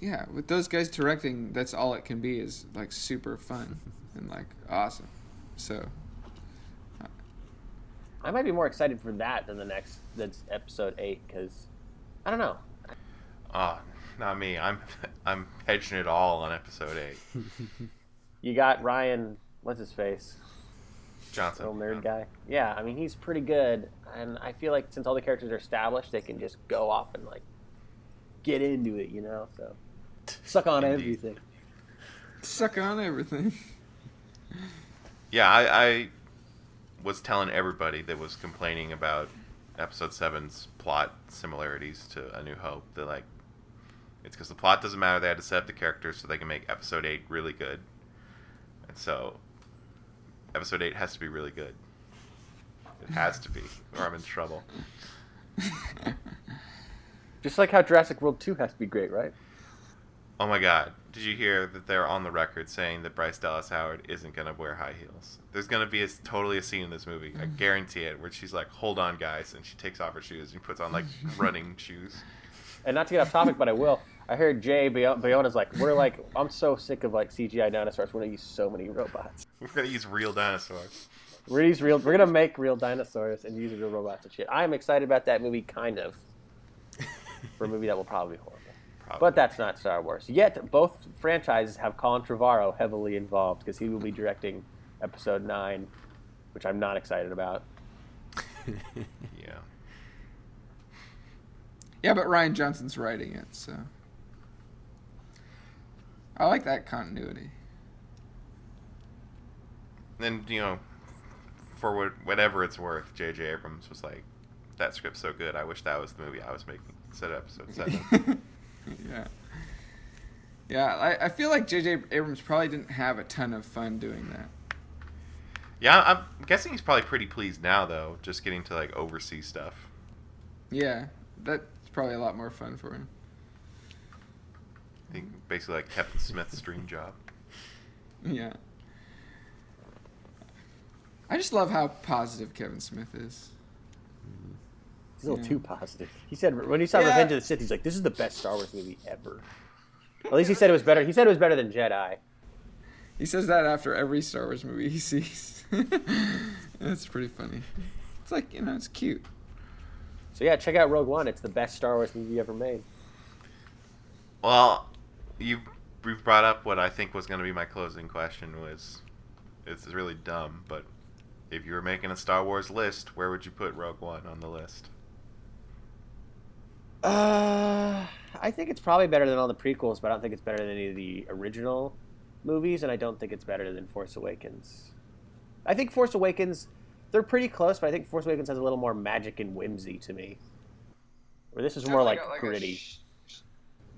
Speaker 3: yeah, with those guys directing, that's all it can be is like super fun and like awesome. So
Speaker 2: I might be more excited for that than the next that's episode eight because I don't know.
Speaker 1: Ah, not me. I'm I'm hedging it all on episode eight.
Speaker 2: You got Rian, what's his face,
Speaker 1: Johnson.
Speaker 2: little nerd
Speaker 1: yeah.
Speaker 2: guy. Yeah, I mean he's pretty good, and I feel like since all the characters are established, they can just go off and like get into it, you know. So suck on
Speaker 1: Indeed.
Speaker 2: everything.
Speaker 3: suck on everything.
Speaker 1: Yeah, I, I was telling everybody that was complaining about episode 7's plot similarities to A New Hope that, like, it's because the plot doesn't matter. They had to set up the characters so they can make episode 8 really good. And so, episode 8 has to be really good. It has to be, or I'm in trouble.
Speaker 2: Just like how Jurassic World Two has to be great, right?
Speaker 1: Oh my god. Did you hear that they're on the record saying that Bryce Dallas Howard isn't going to wear high heels? There's going to be a, totally a scene in this movie, I guarantee it, where she's like, hold on, guys, and she takes off her shoes and puts on like running shoes.
Speaker 2: And not to get off topic, but I will. I heard Jay Bayo- Bayona's like, we're like, I'm so sick of like CGI dinosaurs. We're gonna use so many robots.
Speaker 1: We're going to use real dinosaurs.
Speaker 2: We're gonna use real. We're gonna make real dinosaurs and use real robots and shit. I am excited about that movie, kind of, for a movie that will probably be horrible.
Speaker 1: Probably.
Speaker 2: But that's not Star Wars. Yet both franchises have Colin Trevorrow heavily involved because he will be directing Episode Nine, which I'm not excited about.
Speaker 1: Yeah.
Speaker 3: Yeah, but Rian Johnson's writing it, so I like that continuity.
Speaker 1: then you know, for what, whatever it's worth, J.J. Abrams was like, "That script's so good. I wish that was the movie I was making of episode seven.
Speaker 3: yeah. Yeah, I, I feel like J.J. Abrams probably didn't have a ton of fun doing that.
Speaker 1: yeah, I'm guessing he's probably pretty pleased now, though, just getting to like oversee stuff.
Speaker 3: Yeah, that's probably a lot more fun for him.
Speaker 1: I think basically like Kevin Smith's dream job.
Speaker 3: Yeah. I just love how positive Kevin Smith is.
Speaker 2: He's a little
Speaker 3: Yeah.
Speaker 2: too positive. He said when he saw
Speaker 3: Yeah.
Speaker 2: Revenge of the Sith, he's like, "This is the best Star Wars movie ever." At least he said it was better. He said it was better than Jedi.
Speaker 3: He says that after every Star Wars movie he sees. That's pretty funny. It's like, you know, it's cute.
Speaker 2: So yeah, check out Rogue One. It's the best Star Wars movie ever made.
Speaker 1: Well, you we've brought up what I think was going to be my closing question was it's really dumb, but if you were making a Star Wars list, where would you put Rogue One on the list?
Speaker 2: Uh, I think it's probably better than all the prequels, but I don't think it's better than any of the original movies, and I don't think it's better than Force Awakens. I think Force Awakens, they're pretty close, but I think Force Awakens has a little more magic and whimsy to me. Where this is more like, gritty.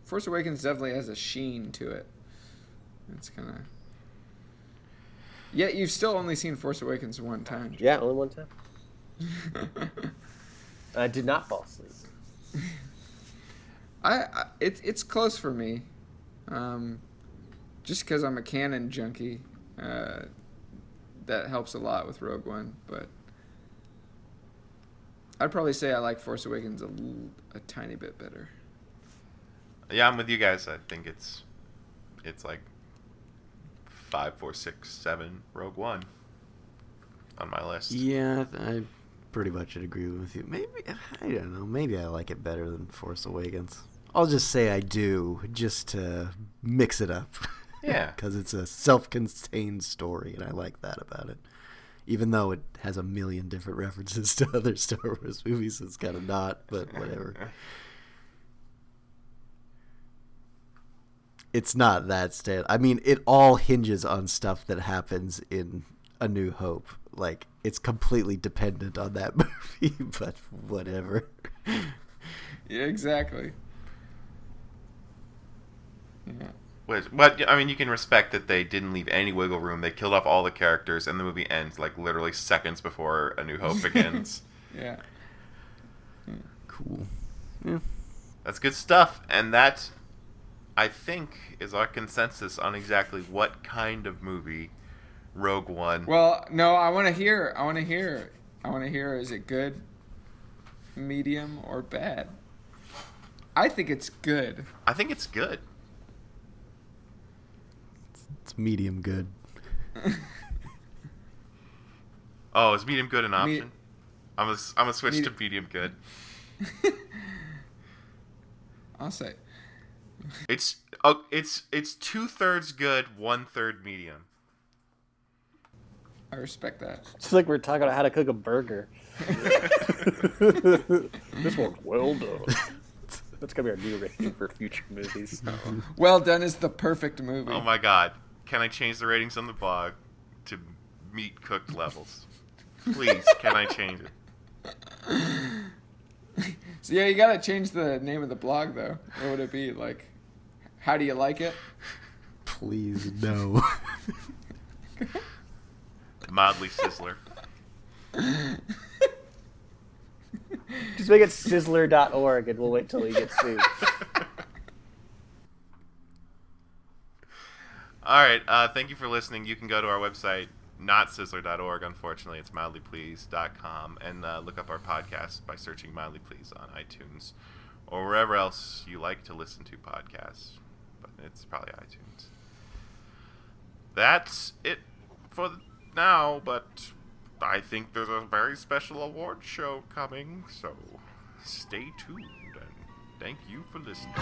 Speaker 3: Force Awakens definitely has a sheen to it. It's kind of. Yet you've still only seen Force Awakens one time.
Speaker 2: yeah, only one time. I did not fall asleep.
Speaker 3: I, I it's it's close for me, um, just because I'm a canon junkie. Uh, that helps a lot with Rogue One, but I'd probably say I like Force Awakens a, l- a tiny bit better.
Speaker 1: Yeah, I'm with you guys. I think it's it's like five, four, six, seven, Rogue One on my list.
Speaker 4: Yeah, I, pretty much agree with you. Maybe I don't know. Maybe I like it better than Force Awakens. I'll just say I do, just to mix it up.
Speaker 1: Yeah.
Speaker 4: because it's a self-contained story, and I like that about it. Even though it has a million different references to other Star Wars movies, it's kind of not. But whatever. it's not that stand. I mean, it all hinges on stuff that happens in A New Hope. Like it's completely dependent on that movie, but whatever.
Speaker 3: Yeah, exactly. Yeah.
Speaker 1: Which, but I mean, you can respect that they didn't leave any wiggle room. They killed off all the characters, and the movie ends like literally seconds before A New Hope begins.
Speaker 3: Yeah.
Speaker 4: Cool. Yeah.
Speaker 1: That's good stuff, and that I think is our consensus on exactly what kind of movie Rogue One.
Speaker 3: Well, no, I want to hear. I want to hear. I want to hear. Is it good, medium, or bad? I think it's good.
Speaker 1: I think it's good.
Speaker 4: It's medium good.
Speaker 1: Oh, is medium good an
Speaker 3: Me-
Speaker 1: option? I'm gonna I'm gonna switch to medium good.
Speaker 3: I'll say.
Speaker 1: It's oh, it's it's two thirds good, one third medium.
Speaker 3: I respect that.
Speaker 2: It's like we're talking about how to cook a burger. this one's well done. That's gonna be our new rating for future movies.
Speaker 3: Well done is the perfect movie.
Speaker 1: Oh my god, can I change the ratings on the blog to meat cooked levels? Please, can I change it?
Speaker 3: So yeah, you gotta change the name of the blog though. What would it be like? How do you like it?
Speaker 4: Please no.
Speaker 1: Mildly Sizzler.
Speaker 2: Just make it sizzler.org and we'll wait till he gets sued.
Speaker 1: All right. Uh, thank you for listening. You can go to our website, not sizzler.org. Unfortunately, it's mildlyplease.com, and uh, look up our podcast by searching Mildly Please on iTunes or wherever else you like to listen to podcasts. But it's probably iTunes. That's it for now, but I think there's a very special award show coming, so stay tuned and thank you for listening.